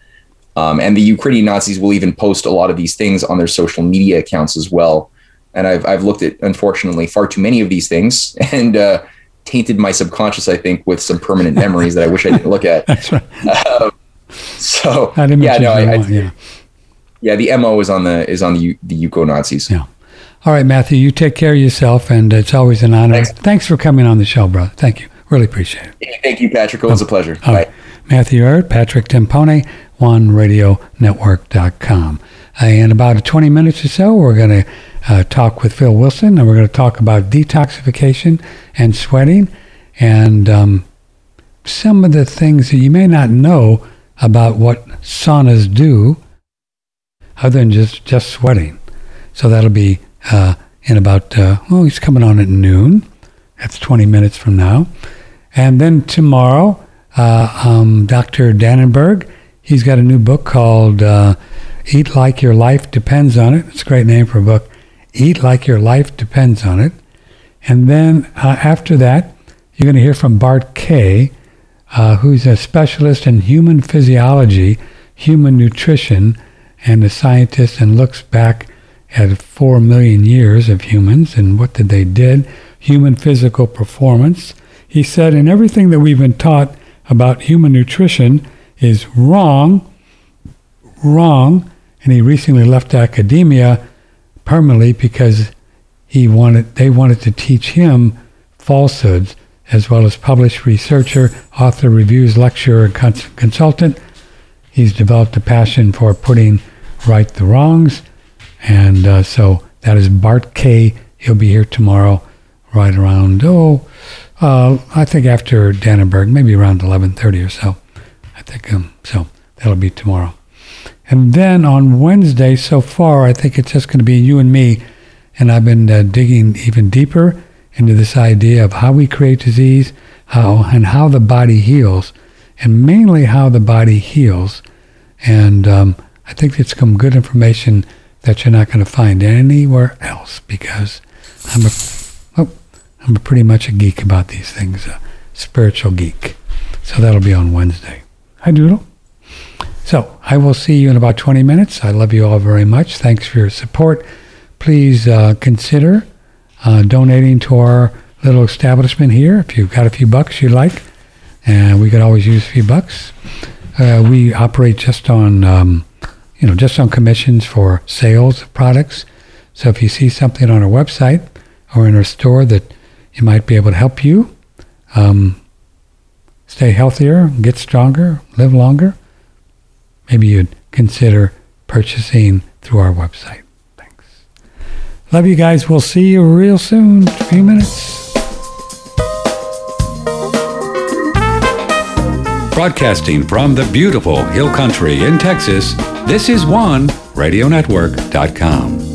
Um, and the Ukrainian Nazis will even post a lot of these things on their social media accounts as well. And I've, I've looked at, unfortunately, far too many of these things (laughs) and uh, tainted my subconscious, I think, with some permanent (laughs) memories that I wish I didn't look at. That's right. Uh, so, yeah, no, I, I, yeah. yeah, the MO is on the is on the the Yuko Nazis. Yeah. All right, Matthew, you take care of yourself, and it's always an honor. Thanks, Thanks for coming on the show, bro. Thank you. Really appreciate it. Thank you, Patrick. It was a pleasure. Bye. Right. Matthew Ehret, Patrick Timpone, OneRadioNetwork.com. Uh, in about 20 minutes or so, we're going to uh, talk with Phil Wilson, and we're going to talk about detoxification and sweating and um, some of the things that you may not know about what saunas do other than just, just sweating. So that'll be uh, in about, uh, oh, he's coming on at noon. That's 20 minutes from now. And then tomorrow, uh, um, Dr. Danenberg, he's got a new book called uh, Eat Like Your Life Depends on It. It's a great name for a book. Eat Like Your Life Depends on It. And then uh, after that, you're going to hear from Bart Kay, uh, who's a specialist in human physiology, human nutrition, and a scientist and looks back at four million years of humans and what did they did, human physical performance. He said, and everything that we've been taught about human nutrition is wrong, wrong. And he recently left academia permanently because he wanted they wanted to teach him falsehoods as well as published researcher, author, reviews, lecturer, cons- consultant. He's developed a passion for putting right the wrongs and uh, so that is Bart Kay. He'll be here tomorrow, right around oh, uh, I think after Danenberg, maybe around eleven thirty or so. I think um, so. That'll be tomorrow. And then on Wednesday, so far, I think it's just going to be you and me. And I've been uh, digging even deeper into this idea of how we create disease, how and how the body heals, and mainly how the body heals. And um, I think it's some good information that you're not going to find anywhere else because I'm a, oh, I'm pretty much a geek about these things, a spiritual geek. So that'll be on Wednesday. Hi, Doodle. So I will see you in about 20 minutes. I love you all very much. Thanks for your support. Please uh, consider uh, donating to our little establishment here if you've got a few bucks you'd like. And we could always use a few bucks. Uh, we operate just on um, you know, just on commissions for sales of products. So if you see something on our website or in our store that you might be able to help you um, stay healthier, get stronger, live longer, maybe you'd consider purchasing through our website. Thanks. Love you guys. We'll see you real soon. A few minutes. Broadcasting from the beautiful Hill Country in Texas, this is OneRadioNetwork.com.